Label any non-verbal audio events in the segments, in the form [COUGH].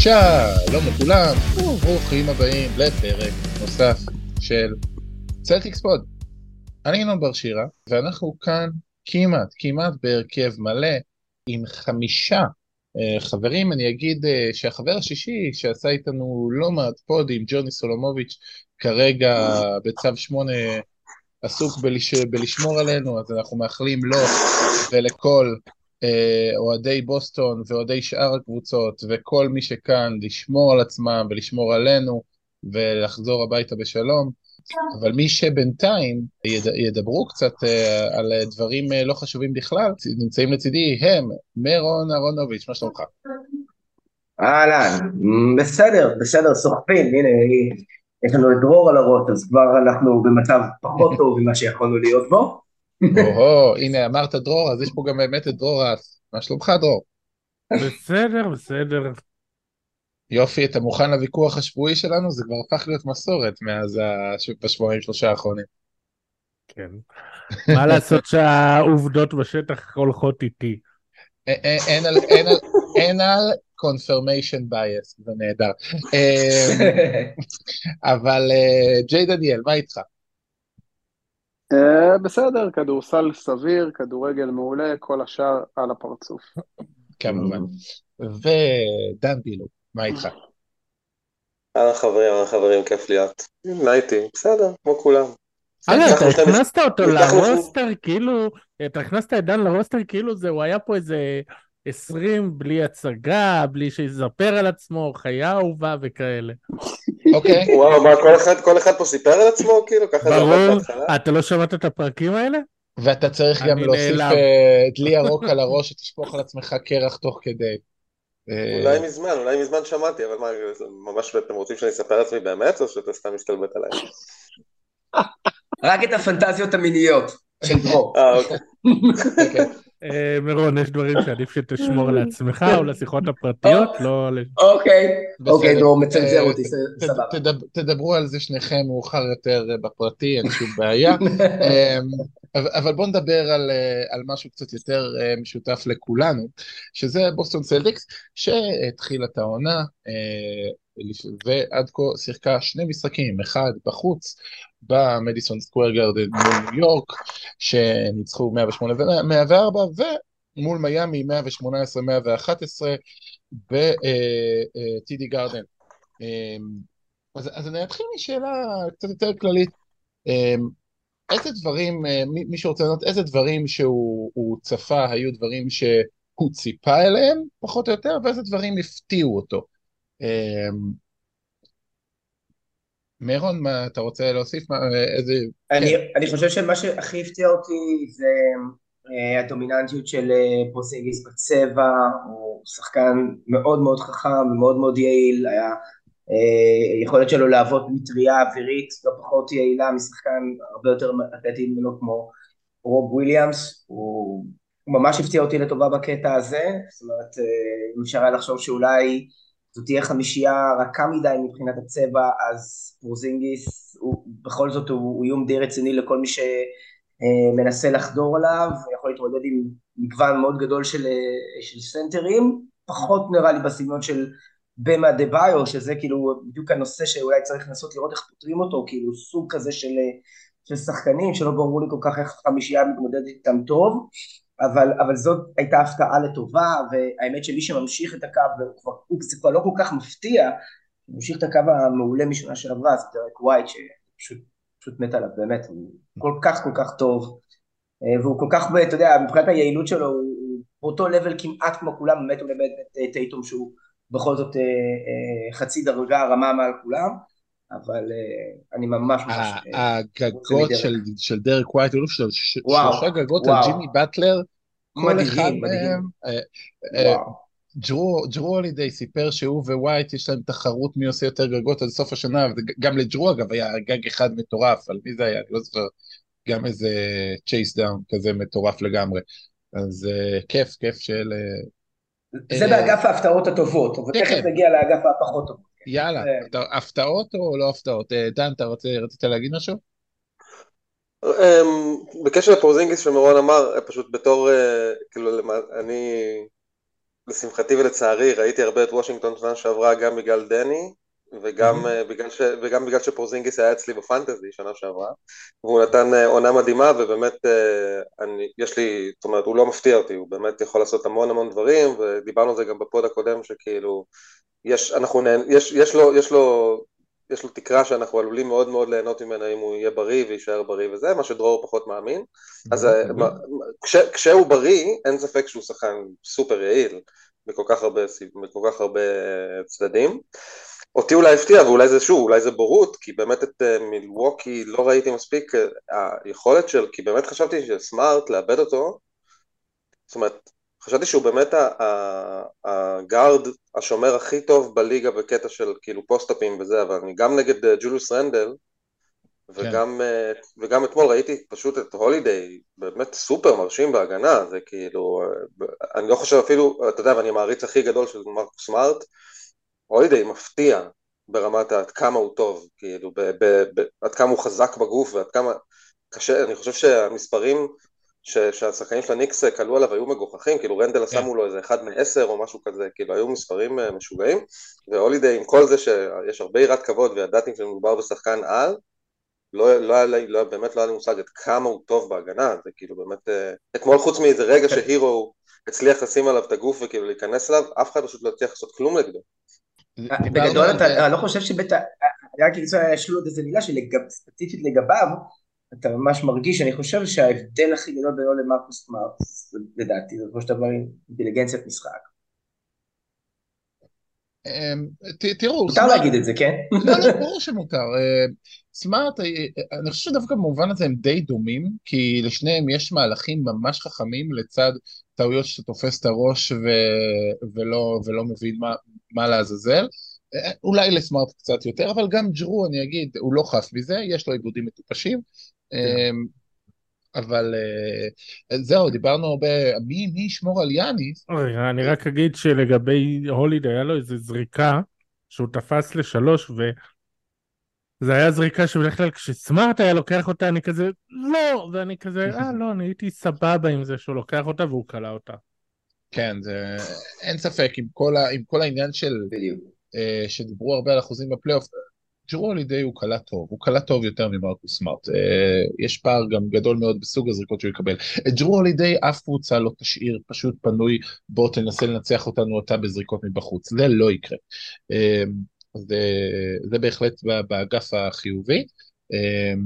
שלום לכולם, וברוכים הבאים לפרק נוסף של סלטיקס pod. אני ינון בר שירה, ואנחנו כאן כמעט, כמעט בהרכב מלא עם חמישה uh, חברים. אני אגיד uh, שהחבר השישי שעשה איתנו לא מעט פודים, ג'וני סולומוביץ', כרגע בצו שמונה עסוק בלש... בלשמור עלינו, אז אנחנו מאחלים לו ולכל אוהדי בוסטון ואוהדי שאר הקבוצות וכל מי שכאן לשמור על עצמם ולשמור עלינו ולחזור הביתה בשלום. אבל מי שבינתיים יד, ידברו קצת uh, על דברים uh, לא חשובים בכלל, נמצאים לצידי הם מירון אהרונוביץ', מה שלומך? אהלן, בסדר, בסדר, שורפים, הנה, יש לנו את דרור על הראש, אז כבר אנחנו במצב פחות טוב ממה שיכולנו להיות בו. או הנה אמרת דרור, אז יש פה גם באמת את דרור רס. מה שלומך דרור? בסדר, בסדר. יופי, אתה מוכן לוויכוח השבועי שלנו? זה כבר הפך להיות מסורת מאז בשבועיים שלושה האחרונים. כן. מה לעשות שהעובדות בשטח הולכות איתי? אין על confirmation bias, זה נהדר. אמ, [LAUGHS] אבל אה, ג'יי דניאל, מה איתך? אה, בסדר, כדורסל סביר, כדורגל מעולה, כל השאר על הפרצוף. כמובן. ודן בילו, מה איתך? אהלן חברים, אהלן חברים, כיף להיות. מה איתי? בסדר, כמו כולם. אגב, אתה הכנסת אותו לרוסטר כאילו, אתה הכנסת את דן לרוסטר כאילו זה, הוא היה פה איזה 20 בלי הצגה, בלי שיספר על עצמו, חיה אהובה וכאלה. אוקיי. [LAUGHS] וואו, מה, כל אחד, כל אחד פה סיפר על עצמו, כאילו? ככה זה עובד בהתחלה? אתה לא שמעת את הפרקים האלה? ואתה צריך גם להוסיף דלי ירוק על הראש שתשפוך על עצמך קרח תוך כדי. אולי מזמן, אולי מזמן שמעתי, אבל מה, ממש אתם רוצים שאני אספר על עצמי באמת, או שאתה סתם מסתלבט עליי? רק את הפנטזיות המיניות של דרור. אה, אוקיי. [LAUGHS] אה, מירון, יש דברים שעדיף שתשמור [LAUGHS] לעצמך או לשיחות הפרטיות, לא... אוקיי, אוקיי, דרור מצנזר אותי, סבבה. תדברו על זה שניכם מאוחר יותר בפרטי, אין שום בעיה. [LAUGHS] אבל בואו נדבר על, על משהו קצת יותר משותף לכולנו, שזה בוסטון סלטיקס, שהתחילה את העונה, ועד כה שיחקה שני משחקים, אחד בחוץ במדיסון סקוויר גרדן מול ניו יורק, שניצחו 108 ו-104, ומול מיאמי 118-111 בטידי גרדן. אז, אז אני אתחיל משאלה קצת יותר כללית. איזה דברים, מי שרוצה לדעת איזה דברים שהוא צפה היו דברים שהוא ציפה אליהם, פחות או יותר, ואיזה דברים הפתיעו אותו. מירון, מה אתה רוצה להוסיף? מה, איזה... אני, כן. אני חושב שמה שהכי הפתיע אותי זה uh, הדומיננטיות של uh, פורזינגיס בצבע, הוא שחקן מאוד מאוד חכם ומאוד מאוד יעיל, היה יכולת שלו להוות מטריה אווירית לא פחות יעילה משחקן הרבה יותר אתלטי ממנו כמו רוב וויליאמס, הוא, הוא ממש הפתיע אותי לטובה בקטע הזה, זאת אומרת, uh, אם אפשר היה לחשוב שאולי זו תהיה חמישייה רכה מדי מבחינת הצבע, אז פורזינגיס הוא, בכל זאת הוא, הוא איום די רציני לכל מי שמנסה לחדור עליו, יכול להתמודד עם מגוון מאוד גדול של, של סנטרים, פחות נראה לי בסגנון של במה דה ביו, שזה כאילו בדיוק הנושא שאולי צריך לנסות לראות איך פותרים אותו, כאילו סוג כזה של, של שחקנים שלא ברור לי כל כך איך חמישייה מתמודדת איתם טוב. אבל, אבל זאת הייתה הפתעה לטובה, והאמת שמי שממשיך את הקו, זה כבר לא כל כך מפתיע, ממשיך את הקו המעולה משנה שעברה, זה דרק ווייט שפשוט מת עליו, באמת, הוא כל כך כל כך טוב, אה, והוא כל כך, אתה יודע, מבחינת היעילות שלו, הוא באותו level כמעט כמו כולם, באמת למעט את טייטום שהוא בכל זאת אה, אה, חצי דרגה רמה מעל כולם, אבל אני ממש ממש... הגגות של דרק ווייט, שלושה גגות על ג'ימי באטלר, כל אחד מהם... ג'רו הולידי סיפר שהוא ווייט יש להם תחרות מי עושה יותר גגות עד סוף השנה, וגם לג'רו אגב היה גג אחד מטורף, על מי זה היה, אני לא זוכר, גם איזה chase down כזה מטורף לגמרי. אז כיף, כיף של... זה באגף ההפתעות הטובות, אבל תכף כן. נגיע לאגף הפחות טובות. יאללה, הפתעות או לא הפתעות? אה, דן, אתה רצית להגיד משהו? אמ, בקשר לפורזינגיס שמרון אמר, אה, פשוט בתור, אה, כאילו, אני לשמחתי ולצערי ראיתי הרבה את וושינגטון שנה שעברה גם בגלל דני וגם, mm-hmm. בגלל, ש, וגם בגלל שפורזינגיס היה אצלי בפנטזי שנה שעברה והוא נתן אה, עונה מדהימה ובאמת אני, יש לי, זאת אומרת הוא לא מפתיע אותי, הוא באמת יכול לעשות המון המון דברים ודיברנו על זה גם בפוד הקודם שכאילו יש, אנחנו, יש, יש, לו, יש לו יש לו תקרה שאנחנו עלולים מאוד מאוד ליהנות ממנה אם הוא יהיה בריא ויישאר בריא וזה, מה שדרור פחות מאמין. אז כש, כשהוא בריא, אין ספק שהוא שחקן סופר יעיל בכל כך הרבה, בכל כך הרבה אה, צדדים. אותי אולי הפתיע, ואולי זה שוב, אולי זה בורות, כי באמת את אה, מילווקי לא ראיתי מספיק, אה, היכולת של, כי באמת חשבתי שסמארט, לאבד אותו, זאת אומרת, חשבתי שהוא באמת הגארד השומר הכי טוב בליגה בקטע של כאילו פוסט-אפים וזה, אבל אני גם נגד אה, ג'וליוס רנדל, וגם, כן. וגם אתמול ראיתי פשוט את הולידיי באמת סופר מרשים בהגנה, זה כאילו, אני לא חושב אפילו, אתה יודע, ואני המעריץ הכי גדול של מרקוס סמארט, הולידיי מפתיע ברמת עד כמה הוא טוב, כאילו, ב, ב, ב, עד כמה הוא חזק בגוף ועד כמה קשה, אני חושב שהמספרים שהשחקנים של הניקס כלו עליו היו מגוחכים, כאילו רנדל כן. שמו לו איזה אחד מעשר או משהו כזה, כאילו היו מספרים אה, משוגעים, והולידיי עם כל זה שיש הרבה יראת כבוד וידעתי שמדובר בשחקן על, לא, לא לי, לא, באמת לא היה לי מושג עד כמה הוא טוב בהגנה, זה כאילו באמת, אה, אתמול חוץ מאיזה רגע כן. שהירו הצליח לשים עליו את הגוף וכאילו להיכנס אליו, אף אחד פשוט לא הצליח לעשות כלום נגדו. בגדול אתה לא חושב שבית, רק יש לו איזה מילה שספציפית לגביו, אתה ממש מרגיש, אני חושב שההבדל הכי גדול בינו למרקוס מרקוס, לדעתי, זה כמו שאתה אומר, אינטליגנציית משחק. אמ, תראו, מותר להגיד את זה, כן? לא, לא, ברור שמותר. אה, סמארט, אה, אני חושב שדווקא במובן הזה הם די דומים, כי לשניהם יש מהלכים ממש חכמים לצד טעויות שאתה תופס את הראש ולא מבין מה לעזאזל. אה, אולי לסמארט קצת יותר, אבל גם ג'רו, אני אגיד, הוא לא חף מזה, יש לו עיבודים מטופשים, אמ, אבל אה, זהו, דיברנו הרבה, מי, מי ישמור על יאניס? אני רק אגיד שלגבי הוליד היה לו איזה זריקה שהוא תפס לשלוש וזה היה זריקה שבדרך כלל כשסמארט היה לוקח אותה אני כזה לא ואני כזה אה לא אני הייתי סבבה עם זה שהוא לוקח אותה והוא כלה אותה. כן זה אין ספק עם כל, ה, עם כל העניין של אה, שדיברו הרבה על אחוזים בפלייאוף ג'רו הולידי הוא קלע טוב, הוא קלע טוב יותר ממרקוס סמארט. Uh, יש פער גם גדול מאוד בסוג הזריקות שהוא יקבל. את ג'רו הולידי אף קבוצה לא תשאיר פשוט פנוי, בוא תנסה לנצח אותנו אותה בזריקות מבחוץ, זה לא יקרה. Uh, זה, זה בהחלט באגף החיובי. Uh,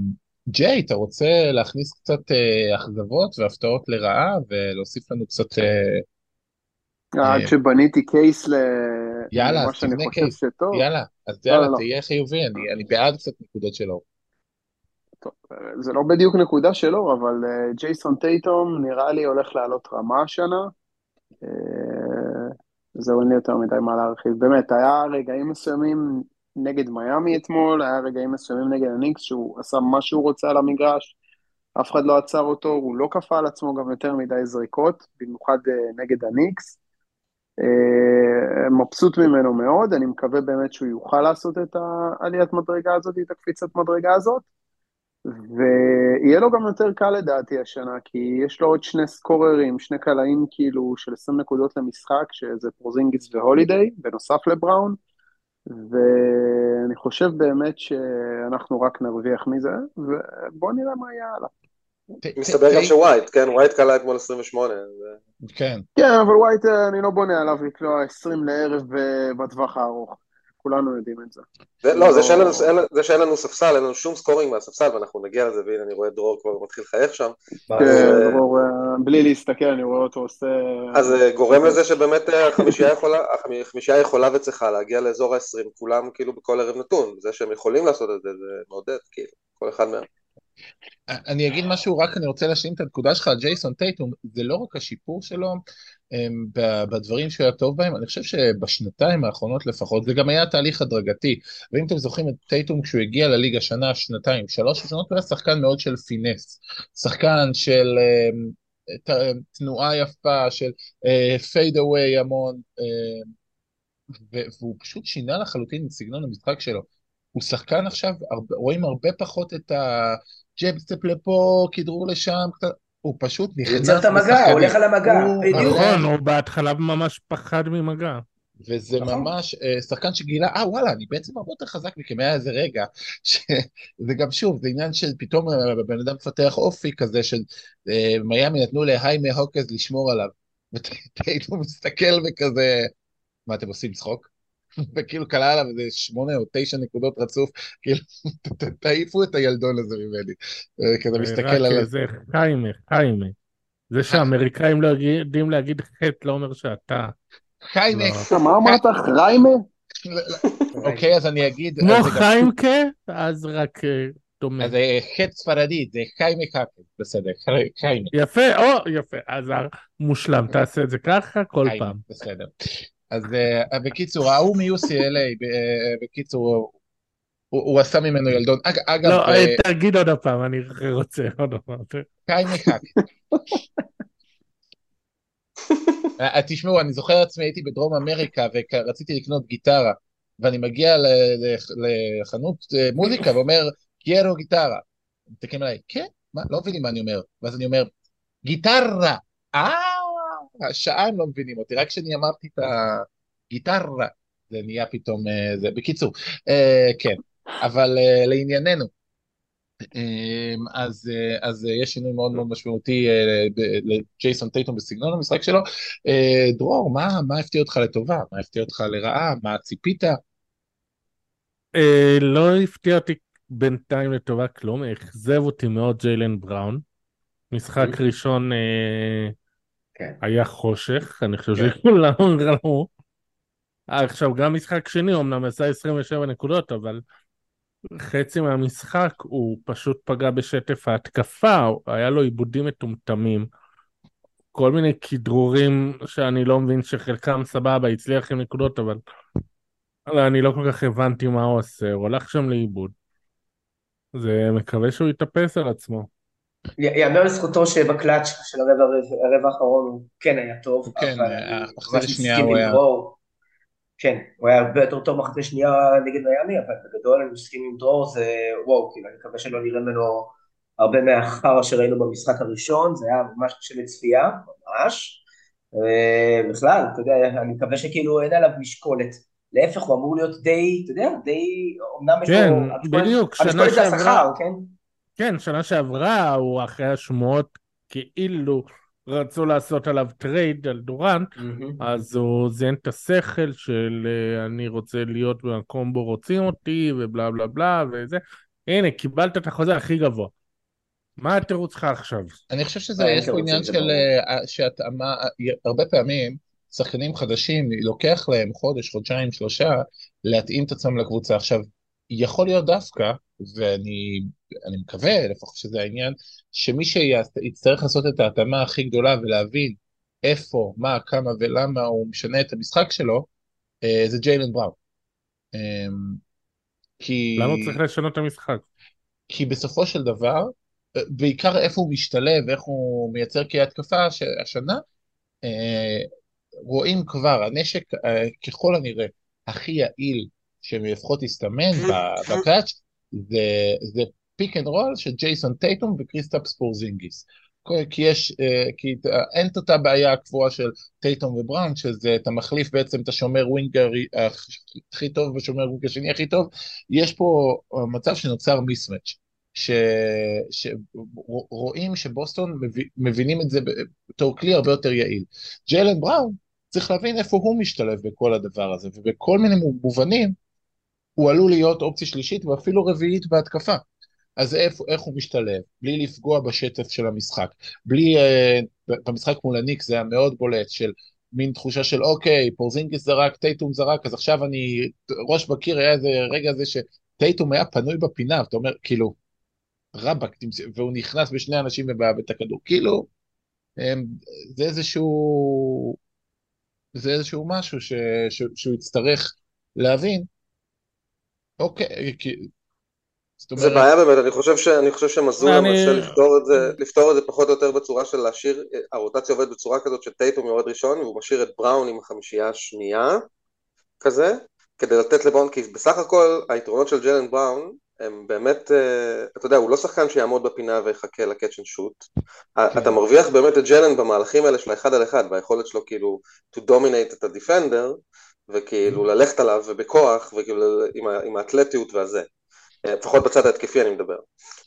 ג'יי, אתה רוצה להכניס קצת uh, אכזבות והפתעות לרעה ולהוסיף לנו קצת... עד שבניתי קייס יאללה, אז תבנה קייס. שטוב. יאללה, אז לא, יאללה, לא, תהיה חיובי, אני, אני בעד קצת נקודות שלו. טוב, זה לא בדיוק נקודה שלו, אבל uh, ג'ייסון טייטום נראה לי הולך לעלות רמה השנה. Uh, זהו, אין לי יותר מדי מה להרחיב. באמת, היה רגעים מסוימים נגד מיאמי אתמול, היה רגעים מסוימים נגד הניקס שהוא עשה מה שהוא רוצה על המגרש, אף אחד לא עצר אותו, הוא לא כפה על עצמו גם יותר מדי זריקות, במיוחד נגד הניקס. אה, מבסוט ממנו מאוד, אני מקווה באמת שהוא יוכל לעשות את העליית מדרגה הזאת, את הקפיצת מדרגה הזאת, ויהיה לו גם יותר קל לדעתי השנה, כי יש לו עוד שני סקוררים, שני קלעים כאילו של 20 נקודות למשחק, שזה פורזינגיס והולידיי, בנוסף לבראון, ואני חושב באמת שאנחנו רק נרוויח מזה, ובואו נראה מה יהיה הלאה. מסתבר גם שווייט, כן, ווייט קלע אתמול 28. כן. כן, אבל ווייט, אה, אני לא בונה עליו לקלוע 20 לערב אה, בטווח הארוך. כולנו יודעים את זה. לא, זה שאין לנו ספסל, אין לנו שום scoring מהספסל, ואנחנו נגיע לזה, והנה אני רואה את דרור כבר מתחיל לחייך שם. כן, אה, דרור, בלי להסתכל, אני רואה אותו עושה... אז זה גורם לזה שבאמת החמישייה יכולה וצריכה להגיע לאזור ה-20, כולם כאילו בכל ערב נתון. זה שהם יכולים לעשות את זה, זה מעודד, כאילו, כל אחד מהם. אני אגיד משהו, רק אני רוצה להשלים את הנקודה שלך על ג'ייסון טייטום, זה לא רק השיפור שלו אמ, בדברים שהוא היה טוב בהם, אני חושב שבשנתיים האחרונות לפחות, זה גם היה תהליך הדרגתי, ואם אתם זוכרים את טייטום כשהוא הגיע לליגה שנה, שנתיים, שלוש ראשונות, הוא היה שחקן מאוד של פינס, שחקן של אמ, תנועה יפה, של פייד uh, אווי המון, uh, והוא פשוט שינה לחלוטין את סגנון המשחק שלו. הוא שחקן עכשיו, הרבה, רואים הרבה פחות את ה... jab step לפה, כדרור לשם, הוא פשוט נכנס יוצר את המגע, הוא הולך על המגע, בדיוק. נכון, הוא בהתחלה ממש פחד ממגע. וזה נכון. ממש uh, שחקן שגילה, אה וואלה, אני בעצם הרבה יותר חזק מכם, היה איזה רגע, [LAUGHS] שזה גם שוב, זה עניין של פתאום הבן אדם מפתח אופי כזה של uh, מיאמי נתנו לחיימי האקז לשמור עליו, [LAUGHS] והיינו מסתכל וכזה, מה אתם עושים צחוק? [LAUGHS] וכאילו קלה עליו איזה שמונה או תשע נקודות רצוף, כאילו, תעיפו את הילדון הזה ממני, כזה מסתכל על... זה חיימה, חיימה. זה שהאמריקאים לא יודעים להגיד חטא לא אומר שאתה. חיימה. לא. מה אמרת? חיימה? [LAUGHS] אוקיי, אז אני אגיד... כמו חיימקה, אז רק אה, דומה. אז זה חטא ספרדית, זה חיימה קאקה, בסדר, חיימה. יפה, או, יפה, אז מושלם, תעשה את זה ככה כל פעם. בסדר. אז uh, בקיצור, ההוא מ-UCLA, בקיצור, הוא, עשה ממנו ילדון. אג, אגב... לא, uh, תגיד עוד פעם, אני רוצה עוד פעם. קאי מחק. תשמעו, אני זוכר עצמי, הייתי בדרום אמריקה ורציתי לקנות גיטרה, ואני מגיע לחנות מוזיקה ואומר, קיירו גיטרה. מסתכלים עליי, כן? מה? לא מבינים מה אני אומר. ואז אני אומר, גיטרה! אה! שעה הם לא מבינים אותי, רק כשאני אמרתי את הגיטרה, זה נהיה פתאום, אה, זה, בקיצור, אה, כן, אבל אה, לענייננו, אז, אז יש שינוי מאוד מאוד משמעותי לג'ייסון טייטון בסגנון המשחק שלו. דרור, מה, מה הפתיע אותך לטובה? מה הפתיע אותך לרעה? מה ציפית? לא הפתיע אותי בינתיים לטובה כלום, אכזב אותי מאוד ג'יילן בראון. משחק אוקיי. ראשון כן. היה חושך, אני חושב כן. שכולם ראו. עכשיו, גם משחק שני, אמנם עשה 27 נקודות, אבל חצי מהמשחק הוא פשוט פגע בשטף ההתקפה, היה לו עיבודים מטומטמים. כל מיני כדרורים שאני לא מבין שחלקם סבבה, הצליח עם נקודות, אבל אני לא כל כך הבנתי מה הוא עושה, הוא הלך שם לאיבוד. זה מקווה שהוא יתאפס על עצמו. יאמר לזכותו שבקלאץ' של הרבע האחרון הוא כן היה טוב, כן, אחרי שנייה הוא היה... כן, הוא היה הרבה יותר טוב מחצי שנייה נגד מיאמי, אבל בגדול אני מסכים עם דרור, זה וואו, כאילו אני מקווה שלא נראה ממנו הרבה מהחרא שראינו במשחק הראשון, זה היה ממש קשה לצפייה, ממש. בכלל, אתה יודע, אני מקווה שכאילו אין עליו משקולת. להפך, הוא אמור להיות די, אתה יודע, די, אמנם יש לו... כן, בדיוק, שנה שעברה... כן? כן, שנה שעברה, הוא אחרי השמועות כאילו רצו לעשות עליו trade על דורנט, mm-hmm. אז הוא זיין את השכל של אה, אני רוצה להיות במקום בו רוצים אותי ובלה בלה בלה וזה. הנה, קיבלת את החוזה הכי גבוה. מה התירוץ שלך עכשיו? אני חושב שזה, יש פה עניין של אה, שהתאמה, הרבה פעמים שחקנים חדשים, לוקח להם חודש, חודשיים, שלושה, להתאים את עצמם לקבוצה. עכשיו, יכול להיות דווקא, ואני מקווה לפחות שזה העניין, שמי שיצטרך לעשות את ההתאמה הכי גדולה ולהבין איפה, מה, כמה ולמה הוא משנה את המשחק שלו, אה, זה ג'יילן בראון. אמ, כי... למה הוא צריך לשנות את המשחק? כי בסופו של דבר, אה, בעיקר איפה הוא משתלב, איך הוא מייצר כהתקפה השנה, אה, רואים כבר, הנשק ככל הנראה הכי יעיל שלפחות הסתמן [LAUGHS] בקאץ' זה, זה pick and roll של ג'ייסון טייטום וקריסטפס פורזינגיס. כי יש, אה, כי אין את אותה בעיה הקבועה של טייטום ובראון, שזה אתה מחליף בעצם את השומר winger הכי טוב ושומר ווינגר השני הכי טוב, יש פה מצב שנוצר מיסמץ', שרואים שבוסטון מבינים את זה בתור כלי הרבה יותר יעיל. ג'יילן בראון צריך להבין איפה הוא משתלב בכל הדבר הזה, ובכל מיני מובנים הוא עלול להיות אופציה שלישית ואפילו רביעית בהתקפה. אז איך, איך הוא משתלב? בלי לפגוע בשטף של המשחק. בלי, uh, במשחק מול הניקס זה היה מאוד בולט של מין תחושה של אוקיי, פורזינגיס זרק, טייטום זרק, אז עכשיו אני, ראש בקיר היה איזה רגע הזה שטייטום היה פנוי בפינה, ואתה אומר, כאילו, רבאק, והוא נכנס בשני אנשים ומאבד את הכדור. כאילו, זה איזשהו, זה איזשהו משהו ש, ש, שהוא יצטרך להבין, אוקיי, כי... זה בעיה באמת, אני חושב, ש... אני חושב שמזולה מנסה לפתור את זה, לפתור את זה פחות או יותר בצורה של להשאיר, הרוטציה עובדת בצורה כזאת שטייטום יורד ראשון והוא משאיר את בראון עם החמישייה השנייה כזה, כדי לתת לבראון, כי בסך הכל היתרונות של ג'לן בראון הם באמת, אה, אתה יודע, הוא לא שחקן שיעמוד בפינה ויחכה ל catch and shoot. אתה מרוויח באמת את ג'לן במהלכים האלה של האחד על אחד, והיכולת שלו כאילו to dominate את ה defender, וכאילו. ללכת עליו ובכוח, וכאילו עם, עם האתלטיות והזה. אה, לפחות בצד ההתקפי אני מדבר.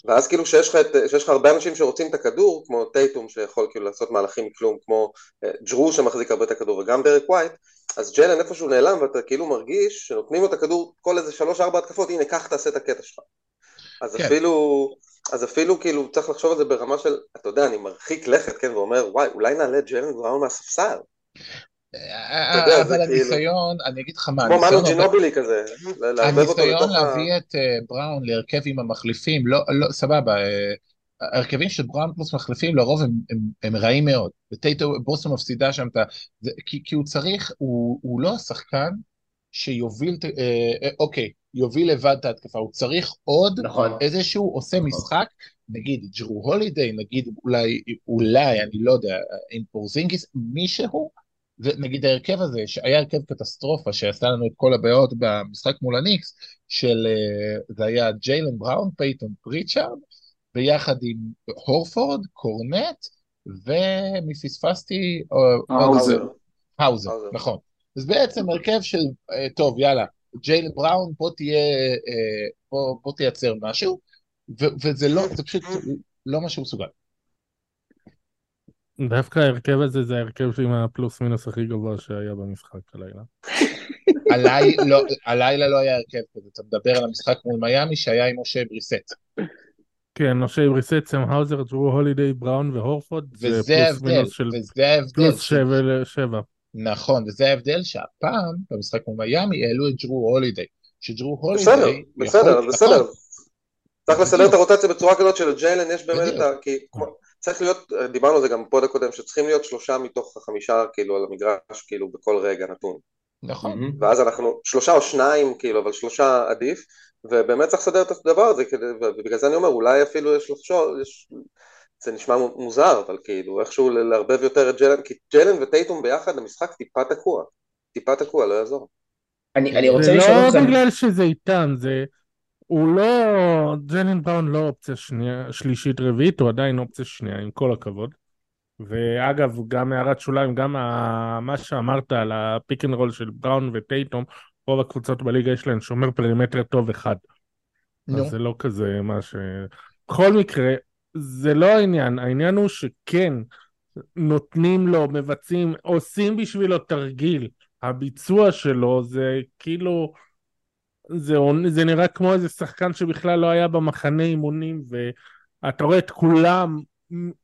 ואז כאילו שיש לך, שיש לך הרבה אנשים שרוצים את הכדור, כמו טייטום שיכול כאילו לעשות מהלכים מכלום, כמו אה, ג'רו שמחזיק הרבה את הכדור, וגם דרק ווייט, אז ג'לן איפשהו נעלם ואתה כאילו מרגיש שנותנים לו את הכדור כל איזה שלוש ארבע התקפות, הנה קח תעשה את הקטע שלך. אז כן. אפילו, אז אפילו כאילו צריך לחשוב על זה ברמה של, אתה יודע, אני מרחיק לכת, כן, ואומר, וואי, אולי נעלה את ג'לן בראון מהספסל. אבל הניסיון, אני אגיד לך מה, כמו מנו ג'ינובילי כזה, הניסיון להביא את אה, בראון להרכב עם המחליפים, לא, לא, סבבה, אה, ההרכבים של בראון פלוס מחליפים לרוב הם, הם, הם רעים מאוד, וטייטו בוסטון מפסידה שם את ה... כי, כי הוא צריך, הוא, הוא לא השחקן שיוביל, אה, אוקיי, יוביל לבד את ההתקפה, הוא צריך עוד נכון. איזשהו עושה נכון. משחק, נגיד ג'רו הולידיי, נגיד אולי, אולי, אני לא יודע, עם פורזינגיס, מישהו, ונגיד ההרכב הזה, שהיה הרכב קטסטרופה, שעשה לנו את כל הבעיות במשחק מול הניקס, של, אה, זה היה ג'יילן בראון, פייטון פריצ'ארד, ביחד עם הורפורד, קורנט, ופספסתי... אה, האוזר. האוזר, נכון. אז בעצם הרכב של, אה, טוב, יאללה, ג'יילן בראון, פה תהיה, פה, פה תייצר משהו, וזה לא, זה פשוט לא מה שהוא מסוגל. דווקא ההרכב הזה זה ההרכב עם הפלוס מינוס הכי גבוה שהיה במשחק [LAUGHS] הלילה. לא, הלילה לא היה הרכב כזה, אתה מדבר על המשחק מול מיאמי שהיה עם משה בריסט. כן, משה בריסט, סם האוזר, ג'רו הולידיי, בראון והורפורד, וזה ההבדל, וזה ההבדל. פלוס שבע. נכון, וזה ההבדל שהפעם במשחק מול מיאמי העלו את ג'רו הולידיי. שג'רו הולידיי... בסדר, בסדר, בסדר. צריך לסדר את הרוטציה בצורה כזאת שלג'יילן יש באמת את ה... צריך להיות, דיברנו על זה גם בפוד הקודם, שצריכים להיות שלושה מתוך החמישה כאילו על המגרש כאילו בכל רגע נתון. נכון. ואז אנחנו, שלושה או שניים כאילו, אבל שלושה עדיף, ובאמת צריך לסדר את הדבר הזה, ובגלל זה אני אומר, אולי אפילו יש לחשוב, יש, זה נשמע מוזר, אבל כאילו איכשהו לערבב יותר את ג'לן, כי ג'לן וטייטום ביחד המשחק טיפה תקוע, טיפה תקוע, לא יעזור. אני, אני רוצה לשאול אתכם... זה לא בגלל שזה איתן, זה... הוא לא, ג'יילן בראון לא אופציה שנייה, שלישית רביעית, הוא עדיין אופציה שנייה, עם כל הכבוד. ואגב, גם הערת שוליים, גם ה... מה שאמרת על ה pick and roll של בראון וטייטום, רוב הקבוצות בליגה יש להן שומר פרימטר טוב אחד. No. אז זה לא כזה מה ש... בכל מקרה, זה לא העניין, העניין הוא שכן, נותנים לו, מבצעים, עושים בשבילו תרגיל. הביצוע שלו זה כאילו... זה, זה נראה כמו איזה שחקן שבכלל לא היה במחנה אימונים ואתה רואה את כולם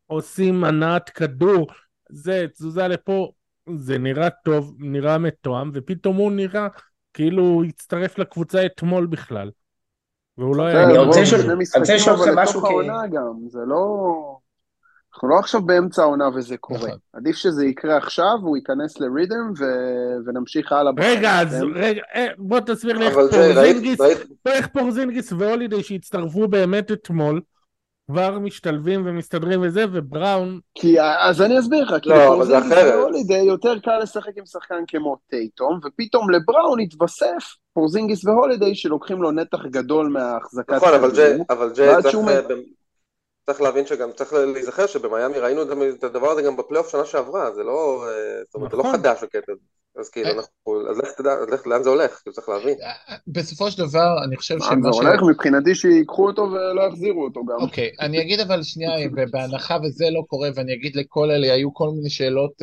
עושים הנעת כדור, זה תזוזה לפה, זה נראה טוב, נראה מתואם ופתאום הוא נראה כאילו הוא הצטרף לקבוצה אתמול בכלל. והוא לא היה... אני רוצה לשאול אתכם משהו כי... זה לא... אנחנו לא עכשיו באמצע העונה וזה קורה. נכון. עדיף שזה יקרה עכשיו, הוא ייכנס לרידם ו... ונמשיך הלאה. רגע, אז רגע, אה, בוא תסביר לי איך פורזינגיס, איך פורזינגיס והולידי שהצטרפו באמת אתמול, כבר משתלבים ומסתדרים וזה, ובראון... כי, אז אני אסביר לך, כי לא, פורזינגיס והולידי יותר קל לשחק עם שחקן כמו טייטום, ופתאום לבראון התווסף פורזינגיס והולידי שלוקחים לו נתח גדול מההחזקת נכון, אבל ג'יי צריך... צריך להבין שגם צריך להיזכר שבמיאמי ראינו את הדבר הזה גם בפלייאוף שנה שעברה, זה לא, אה, זאת אומרת, זה לא נכון. חדש הקטע הזה. אז כאילו, אה. אנחנו, אז לך תדע, אז לך, לאן זה הולך, כאילו צריך להבין. אה, בסופו של דבר, אני חושב שמה ש... זה הולך מבחינתי שיקחו אותו ולא יחזירו אותו גם. אוקיי, אני אגיד אבל שנייה, בהנחה וזה לא קורה, ואני אגיד לכל אלה, היו כל מיני שאלות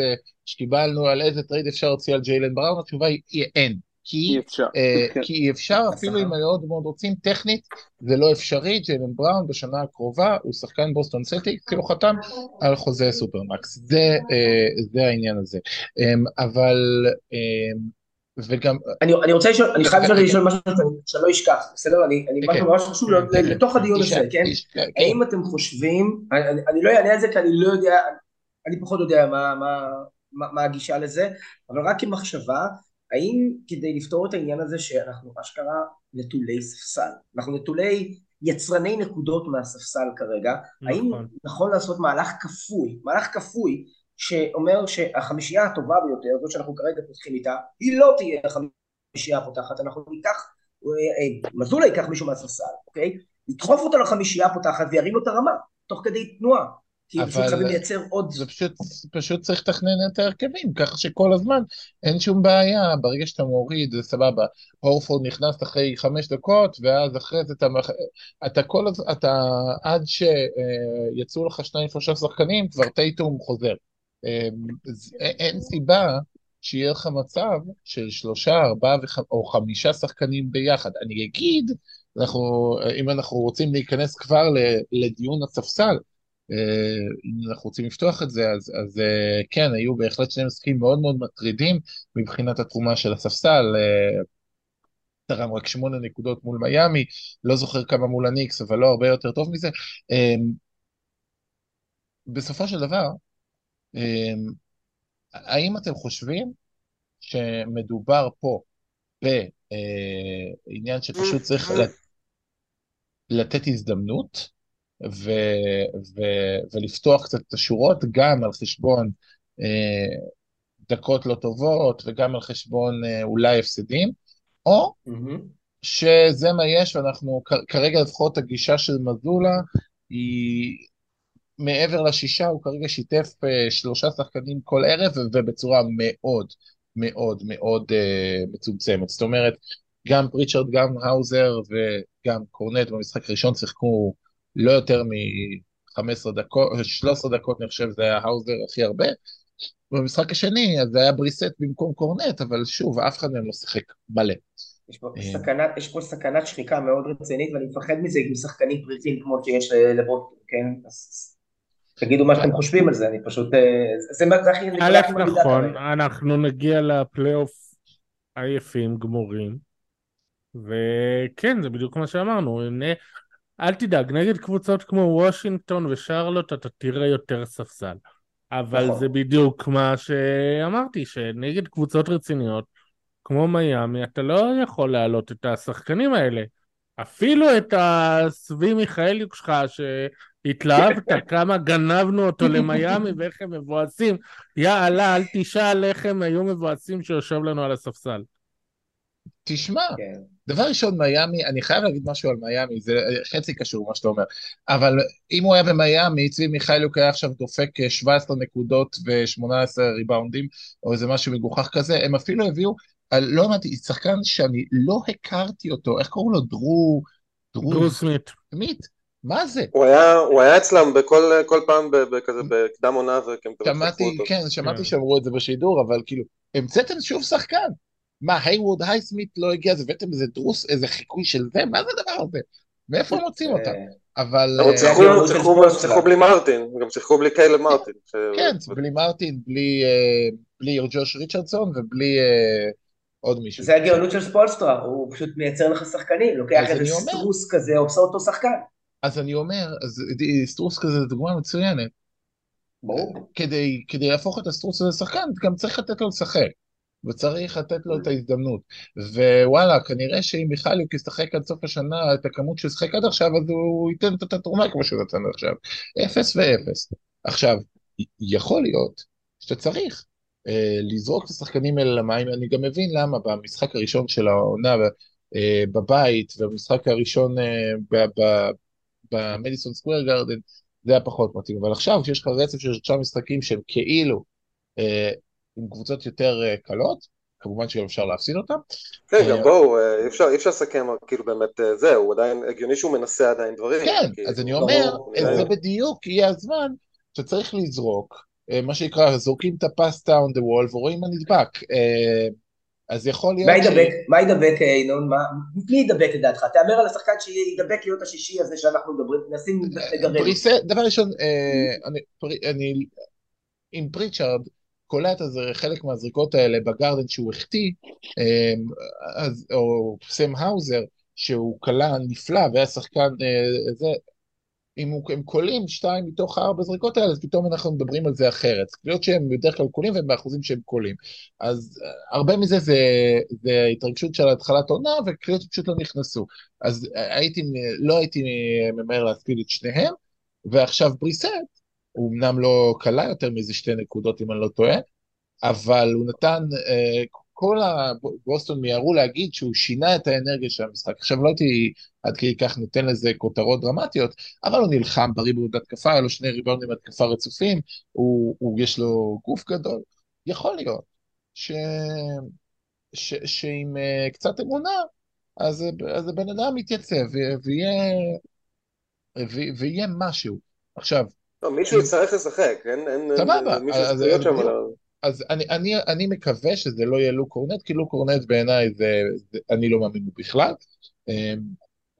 שקיבלנו על איזה טרייד אפשר להוציא על ג'יילן בראון, התשובה היא אין. כי אי אפשר, אה, [LAUGHS] כי אי אפשר אפילו [LAUGHS] אם מאוד מאוד רוצים טכנית זה לא אפשרי, ג'יילן בראון בשנה הקרובה הוא שחקן בוסטון סלטיקס, כאילו חתם על חוזה סופרמקס, זה, uh, זה העניין הזה, um, אבל um, וגם... אני, אני רוצה לשאול, אני חייב לשאול משהו שאני לא אשכח, בסדר? אני, אני משהו ממש חשוב לתוך הדיון הזה, כן? האם אתם חושבים, אני לא אענה על זה כי אני לא יודע, אני פחות יודע מה הגישה לזה, אבל רק כמחשבה, האם כדי לפתור את העניין הזה שאנחנו אשכרה נטולי ספסל, אנחנו נטולי יצרני נקודות מהספסל כרגע, נכון. האם נכון לעשות מהלך כפוי, מהלך כפוי שאומר שהחמישייה הטובה ביותר, זאת שאנחנו כרגע פותחים איתה, היא לא תהיה החמישייה הפותחת, אנחנו ניקח מזולה ייקח מישהו מהספסל, אוקיי? ידחוף אותו לחמישייה הפותחת וירים לו את הרמה, תוך כדי תנועה. כי פשוט חייבים לייצר עוד... זה פשוט, פשוט צריך לתכנן את ההרכבים, ככה שכל הזמן אין שום בעיה, ברגע שאתה מוריד זה סבבה. הורפורד נכנס אחרי חמש דקות, ואז אחרי זה אתה, אתה כל הזמן, אתה עד שיצאו לך שניים שלושה שחקנים, כבר טייטום חוזר. אמ, אין סיבה שיהיה לך מצב של שלושה, ארבעה או חמישה שחקנים ביחד. אני אגיד, אנחנו, אם אנחנו רוצים להיכנס כבר לדיון הספסל, אה, אם אנחנו רוצים לפתוח את זה, אז, אז אה, כן, היו בהחלט שני משחקים מאוד מאוד מטרידים מבחינת התרומה של הספסל. אה, תרם רק שמונה נקודות מול מיאמי, לא זוכר כמה מול הניקס, אבל לא הרבה יותר טוב מזה. בסופו של דבר, האם אתם חושבים שמדובר פה בעניין שפשוט צריך לתת הזדמנות ו, ו, ולפתוח קצת את השורות גם על חשבון אה, דקות לא טובות וגם על חשבון אה, אולי הפסדים, או mm-hmm. שזה מה יש ואנחנו כרגע לפחות הגישה של מזולה היא מעבר לשישה, הוא כרגע שיתף אה, שלושה שחקנים כל ערב ובצורה מאוד מאוד מאוד אה, מצומצמת. זאת אומרת, גם פריצ'רד, גם האוזר וגם קורנט במשחק הראשון שיחקו לא יותר מ-15 דקות, 13 דקות אני חושב זה היה האוזר הכי הרבה. במשחק השני אז זה היה בריסט במקום קורנט, אבל שוב, אף אחד מהם לא שיחק מלא. יש פה, אה. סכנת, יש פה סכנת שחיקה מאוד רצינית ואני מפחד מזה עם שחקנים פריטים כמו שיש לבוט, כן? אז תגידו מה שאתם חושבים על זה, אני פשוט... אה, זה זה הכי... א', נכון, אנחנו נגיע לפלייאוף עייפים, גמורים, וכן, זה בדיוק מה שאמרנו, אל תדאג, נגד קבוצות כמו וושינגטון ושרלוט אתה תראה יותר ספסל. אבל נכון. זה בדיוק מה שאמרתי, שנגד קבוצות רציניות, כמו מיאמי, אתה לא יכול להעלות את השחקנים האלה. אפילו את הסבי מיכאליוק שלך, שהתלהבת [LAUGHS] כמה גנבנו אותו למיאמי ואיך הם מבואסים, יא אללה, אל תשאל איך הם היו מבואסים שיושב לנו על הספסל. תשמע, כן. דבר ראשון, מיאמי, אני חייב להגיד משהו על מיאמי, זה חצי קשור מה שאתה אומר, אבל אם הוא היה במיאמי, צבי מיכאליוק היה עכשיו דופק 17 נקודות ו-18 ריבאונדים, או איזה משהו מגוחך כזה, הם אפילו הביאו, לא אמרתי, שחקן שאני לא הכרתי אותו, איך קוראים לו? דרו... דרו סמית. סמית? מה זה? הוא היה, הוא היה אצלם בכל כל פעם בכזה בקדם עונה שמעתי, כן, שמעתי כן. שאמרו את זה בשידור, אבל כאילו, המצאתם שוב שחקן. מה, היוורד הייסמית לא הגיע, אז הבאתם איזה דרוס, איזה חיקוי של זה? מה זה הדבר הזה? מאיפה הם מוצאים אותם? אבל... הם שיחקו בלי מרטין, גם שיחקו בלי קיילב מרטין. כן, בלי מרטין, בלי ג'וש ריצ'רדסון ובלי עוד מישהו. זה הגאונות של ספולסטרה, הוא פשוט מייצר לך שחקנים, לוקח איזה סטרוס כזה, עושה אותו שחקן. אז אני אומר, סטרוס כזה זו דוגמה מצוינת. ברור. כדי להפוך את הסטרוס הזה לשחקן, גם צריך לתת לו לשחק. וצריך לתת לו את ההזדמנות. ווואלה, כנראה שאם מיכאליוק ישחק עד סוף השנה את הכמות שהוא שחק עד עכשיו, אז הוא ייתן את התרומה כמו שהוא נתן עכשיו. אפס ואפס. עכשיו, יכול להיות שאתה צריך אה, לזרוק את השחקנים האלה למים, אני גם מבין למה במשחק הראשון של העונה אה, בבית, ובמשחק הראשון אה, במדיסון סקוויר גרדן, זה היה פחות מתאים. אבל עכשיו, כשיש לך רצף של שלושה משחקים שהם כאילו אה, עם קבוצות יותר אה, קלות, כמובן שגם אפשר להפסיד אותם. כן, גם אה, בואו, אה, אי אפשר לסכם כאילו באמת זהו, עדיין הגיוני שהוא מנסה עדיין דברים. כן, אז אני אומר, זה בדיוק יהיה הזמן שצריך לזרוק, מה שנקרא, זורקים את הפסטה on the wall ורואים מה נדבק. אז יכול להיות... מה ידבק, מה ידבק, ינון? מי ידבק לדעתך? תאמר על השחקן שידבק להיות השישי הזה שאנחנו מדברים, מנסים לגרד. דבר ראשון, אני עם פריצ'ארד, קולט אז חלק מהזריקות האלה בגרדן שהוא החטיא, אמ, או סם האוזר, שהוא קלע נפלא והיה שחקן אה, זה, אם הם קולים שתיים מתוך ארבע זריקות האלה, אז פתאום אנחנו מדברים על זה אחרת. קליעות שהם בדרך כלל קולים והם באחוזים שהם קולים. אז אה, הרבה מזה זה, זה התרגשות של התחלת עונה, וקליעות פשוט לא נכנסו. אז אה, הייתי, לא הייתי ממהר להספיד את שניהם, ועכשיו בריסט, הוא אמנם לא קלה יותר מאיזה שתי נקודות אם אני לא טועה, אבל הוא נתן uh, כל הבוסטון מיהרו להגיד שהוא שינה את האנרגיה של המשחק. עכשיו לא הייתי עד כדי כך נותן לזה כותרות דרמטיות, אבל הוא נלחם בריבורד התקפה, היה לו שני ריבאונדים התקפה רצופים, הוא, הוא, יש לו גוף גדול. יכול להיות ש... ש... שעם uh, קצת אמונה, אז, אז הבן אדם יתייצב ויהיה, ויהיה משהו. עכשיו... לא, מישהו יצטרך לשחק, אין... סבבה. מישהו אז, אז, שם אז אני, אני, אני מקווה שזה לא יהיה לוק קורנט, כי לוק קורנט בעיניי זה, זה, אני לא מאמין בו בכלל, אמ,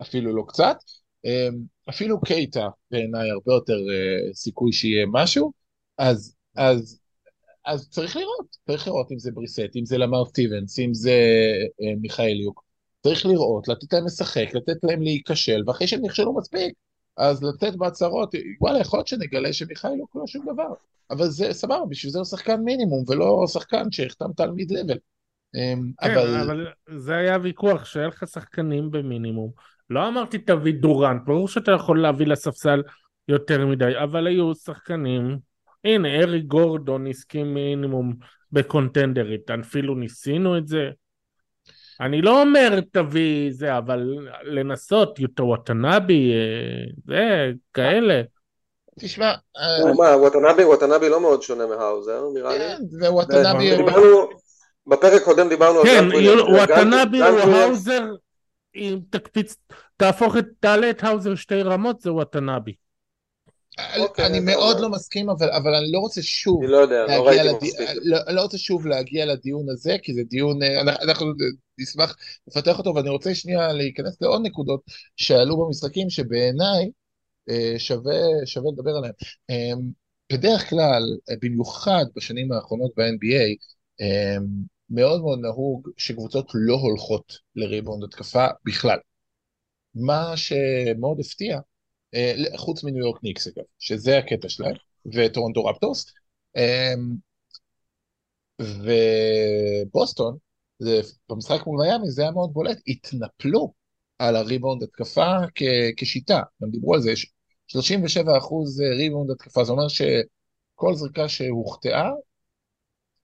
אפילו לא קצת. אמ, אפילו קייטה בעיניי הרבה יותר uh, סיכוי שיהיה משהו, אז, אז, אז צריך לראות, צריך לראות אם זה בריסט, אם זה למר סטיבנס, אם זה uh, מיכאל יוק. צריך לראות, לתת להם לשחק, לתת להם להיכשל, ואחרי שהם נכשלו מספיק, אז לתת בהצהרות, וואלה, יכול להיות שנגלה שמיכאל לא קורה שום דבר. אבל זה סבבה, בשביל זה הוא שחקן מינימום, ולא שחקן שהחתמת על מיד לבל. כן, אבל... אבל זה היה ויכוח, שהיה לך שחקנים במינימום. לא אמרתי תביא דורנט, ברור שאתה יכול להביא לספסל יותר מדי, אבל היו שחקנים, הנה, ארי גורדון הסכים מינימום בקונטנדרית, אפילו ניסינו את זה. אני לא אומר תביא זה, אבל לנסות, יוטו וואטנאבי, אה, זה, כאלה. תשמע... אה, מה, וואטנאבי, וואטנאבי לא מאוד שונה מהאוזר, נראה לי. כן, ווואטנאבי... בפרק קודם דיברנו על... כן, וואטנאבי או האוזר, אם תקפיץ, תהפוך את, תעלה את האוזר שתי רמות, זה וואטנאבי. אוקיי, אני מאוד לא מסכים, אבל, אבל אני לא רוצה שוב... אני לא יודע, לא ראיתי לדי... מספיק. לא, לא רוצה שוב להגיע לדיון הזה, כי זה דיון, אה, אנחנו נשמח לפתח אותו, ואני רוצה שנייה להיכנס לעוד נקודות שעלו במשחקים, שבעיניי אה, שווה, שווה לדבר עליהם. אה, בדרך כלל, במיוחד בשנים האחרונות ב-NBA, מאוד מאוד נהוג שקבוצות לא הולכות לריבאונד התקפה בכלל. מה שמאוד הפתיע, חוץ מניו יורק ניקס אגב, שזה הקטע שלהם, וטורונטו רפטורס, אמ, ובוסטון, זה, במשחק מול מיאמי זה היה מאוד בולט, התנפלו על הריבאונד התקפה כ- כשיטה, הם דיברו על זה, 37 אחוז ריבאונד התקפה, זה אומר שכל זריקה שהוחטאה,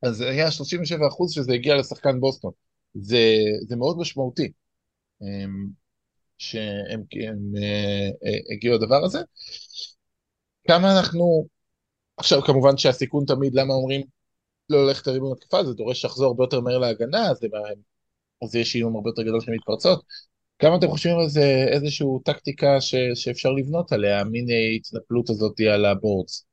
אז היה 37 אחוז שזה הגיע לשחקן בוסטון, זה, זה מאוד משמעותי. שהם הם, אה, אה, הגיעו לדבר הזה. כמה אנחנו, עכשיו כמובן שהסיכון תמיד, למה אומרים לא ללכת לריבון התקפה, זה דורש לחזור הרבה יותר מהר להגנה, אז, אז יש איום הרבה יותר גדול של מתפרצות. כמה אתם חושבים על זה איזושהי טקטיקה ש, שאפשר לבנות עליה, מין התנפלות הזאת על הבורדס?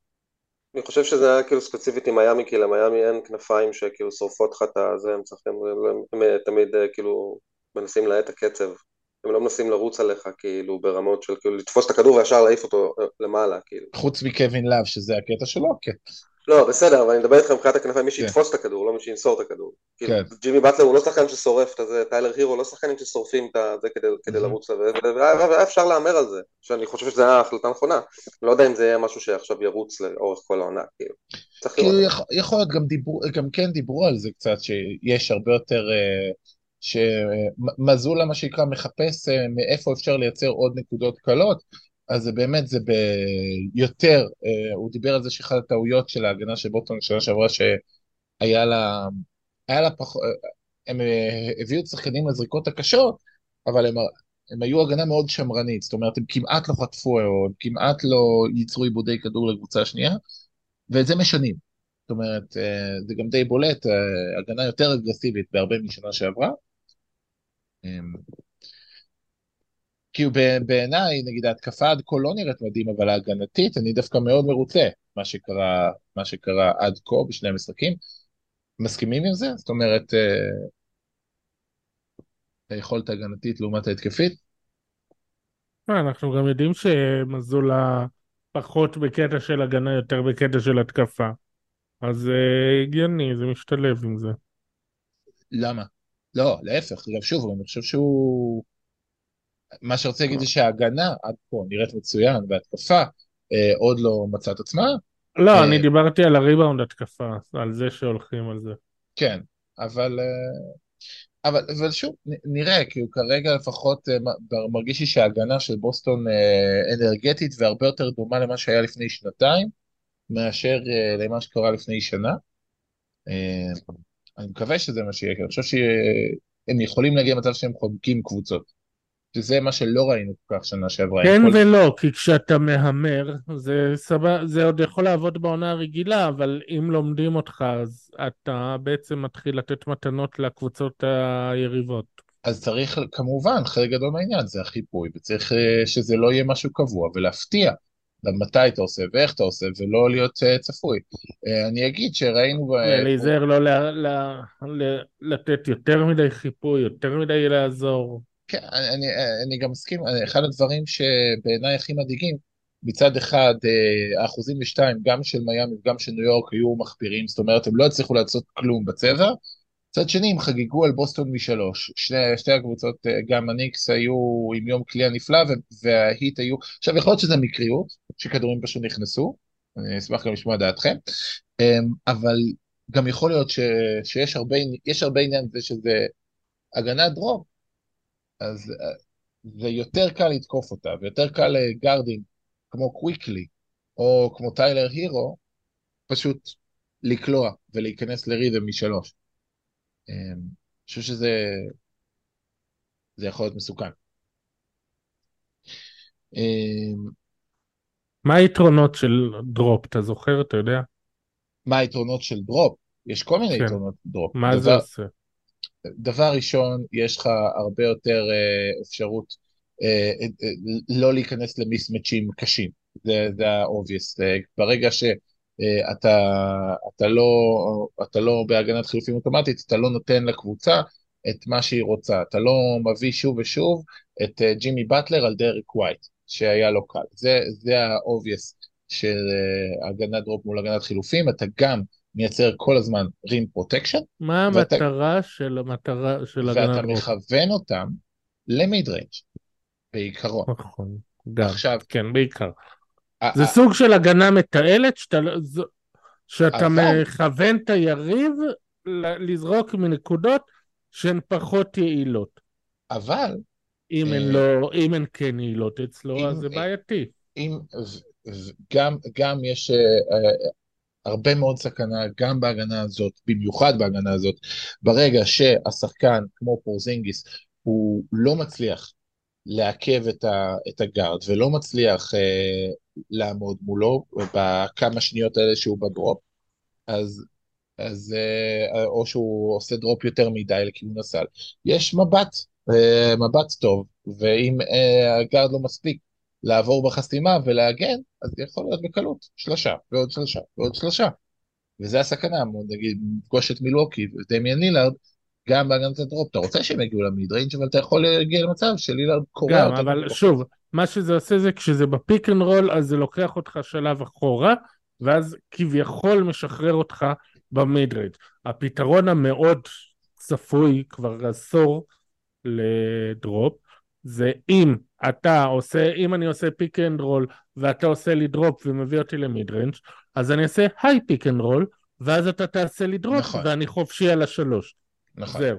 אני חושב שזה היה כאילו ספציפית עם מיאמי, כי למיאמי אין כנפיים שכאילו שורפות לך את הזה, הם צריכים, הם, הם תמיד אה, כאילו מנסים להאט את הקצב הם לא מנסים לרוץ עליך כאילו ברמות של כאילו לתפוס את הכדור וישר להעיף אותו אה, למעלה כאילו. חוץ מקווין לאב שזה הקטע שלו, כן. לא, בסדר, אבל אני מדבר איתך מבחינת הכנפיים, מי כן. שיתפוס את הכדור, לא מי שימסור את הכדור. כאילו, כן. ג'ימי באטלר הוא לא שחקן ששורף את זה, טיילר הירו לא שחקנים ששורפים את זה כדי לרוץ, והיה אפשר להמר על זה, שאני חושב שזו הייתה החלטה נכונה. לא יודע אם זה יהיה משהו שעכשיו ירוץ לאורך כל העונה, כאילו. כאילו יכול להיות, גם כן דיברו על זה קצת, שיש הרבה יותר... אה, שמזולה מה שנקרא מחפש אה, מאיפה אפשר לייצר עוד נקודות קלות, אז זה באמת זה ביותר, אה, הוא דיבר על זה שאחת הטעויות של ההגנה של בוטון בשנה שעברה שהיה לה, היה לה פחות, אה, הם הביאו את השחקנים לזריקות הקשות, אבל הם, הם היו הגנה מאוד שמרנית, זאת אומרת הם כמעט לא חטפו, או הם כמעט לא ייצרו עיבודי כדור לקבוצה השנייה, ואת זה משנים. זאת אומרת, זה גם די בולט, הגנה יותר אגרסיבית בהרבה משנה שעברה, אמ, כאילו בעיניי, נגיד ההתקפה עד כה לא נראית מדהים, אבל ההגנתית, אני דווקא מאוד מרוצה מה שקרה, מה שקרה עד כה בשני המשחקים. מסכימים עם זה? זאת אומרת, אה, היכולת ההגנתית לעומת ההתקפית? אה, אנחנו גם יודעים שמזולה פחות בקטע של הגנה, יותר בקטע של התקפה. אז אה, הגיוני, זה משתלב עם זה. למה? לא, להפך, שוב, אני חושב שהוא... מה שרוצה להגיד זה שההגנה עד כה נראית מצוין, והתקפה אה, עוד לא מצאה את עצמה. לא, אה, אני דיברתי על הריבאונד התקפה, על זה שהולכים על זה. כן, אבל... אה, אבל, אבל שוב, נראה, כי הוא כרגע לפחות אה, מרגיש לי שההגנה של בוסטון אה, אנרגטית והרבה יותר דומה למה שהיה לפני שנתיים, מאשר אה, למה שקרה לפני שנה. אני מקווה שזה מה שיהיה, כי אני חושב שהם יכולים להגיע למצב שהם חוגגים קבוצות. שזה מה שלא ראינו כל כך שנה שעברה. כן יכול... ולא, כי כשאתה מהמר, זה, סבא, זה עוד יכול לעבוד בעונה הרגילה, אבל אם לומדים אותך, אז אתה בעצם מתחיל לתת מתנות לקבוצות היריבות. אז צריך, כמובן, חלק גדול מהעניין זה החיפוי, וצריך אה, שזה לא יהיה משהו קבוע, ולהפתיע. מתי אתה עושה ואיך אתה עושה, ולא להיות uh, צפוי. Uh, אני אגיד שראינו... להיזהר לא לתת יותר מדי חיפוי, יותר מדי לעזור. כן, אני, אני גם מסכים, אחד הדברים שבעיניי הכי מדאיגים, מצד אחד האחוזים בשתיים, גם של מיאמי וגם של ניו יורק היו מחפירים, זאת אומרת הם לא הצליחו לעשות כלום בצבע, מצד שני הם חגגו על בוסטון משלוש, שני, שתי הקבוצות, גם הניקס היו עם יום כליאה נפלא וההיט היו, עכשיו יכול להיות שזה מקריות, שכדורים פשוט נכנסו, אני אשמח גם לשמוע דעתכם, אבל גם יכול להיות ש, שיש הרבה, הרבה עניין בזה שזה הגנת דרום, אז אה, זה יותר קל לתקוף אותה, ויותר קל לגארדים כמו קוויקלי, או כמו טיילר הירו, פשוט לקלוע ולהיכנס לרידם משלוש. אמ, אני חושב שזה זה יכול להיות מסוכן. אמ, מה היתרונות של דרופ, אתה זוכר, אתה יודע? מה היתרונות של drop? יש כל מיני כן. יתרונות drop. מה דבר, זה עושה? דבר ראשון, יש לך הרבה יותר אה, אפשרות אה, אה, לא להיכנס למיסמצ'ים קשים, זה, ה-obvious, ברגע שאתה אתה לא, אתה לא בהגנת חילופים אוטומטית, אתה לא נותן לקבוצה את מה שהיא רוצה, אתה לא מביא שוב ושוב את ג'ימי באטלר על דרק ווייט, שהיה לו קל, זה, זה ה-obvious של הגנת drop מול הגנת חילופים, אתה גם מייצר כל הזמן rim protection. מה ואתה, המטרה של המטרה של הגנה ואתה מכוון אותם ל mid range בעיקרון. נכון, גם, עכשיו, כן, בעיקר. זה סוג של הגנה מתעלת שאתה, לא- שאתה. מכוון את היריב לזרוק מנקודות שהן פחות יעילות. אבל... אם הן אה, לא, אם הן כן יעילות אצלו, אז זה בעייתי. אם, גם, גם יש אה, אה, הרבה מאוד סכנה גם בהגנה הזאת, במיוחד בהגנה הזאת, ברגע שהשחקן כמו פורזינגיס הוא לא מצליח לעכב את, ה, את הגארד ולא מצליח אה, לעמוד מולו בכמה שניות האלה שהוא ב drop, אז, אז אה, או שהוא עושה drop יותר מדי לכיוון הסל, יש מבט, אה, מבט טוב, ואם אה, הגארד לא מספיק לעבור בחסימה ולהגן, אז יכול להיות בקלות שלושה ועוד שלושה ועוד שלושה. וזה הסכנה, נגיד, לפגוש את מילווקי ודמיאן לילארד, גם בהגנת ה drop, אתה רוצה שהם יגיעו ל mid range אבל אתה יכול להגיע למצב שלילארד קורא גם, אבל בקורא. שוב, מה שזה עושה זה כשזה ב pick and roll, אז זה לוקח אותך שלב אחורה, ואז כביכול משחרר אותך ב mid range. הפתרון המאוד צפוי כבר עשור ל drop, זה אם אתה עושה, אם אני עושה pick and roll ואתה עושה לי drop ומביא אותי ל mid range אז אני אעשה high pick and roll ואז אתה תעשה לי drop נכון. ואני חופשי על השלוש. נכון. זהו.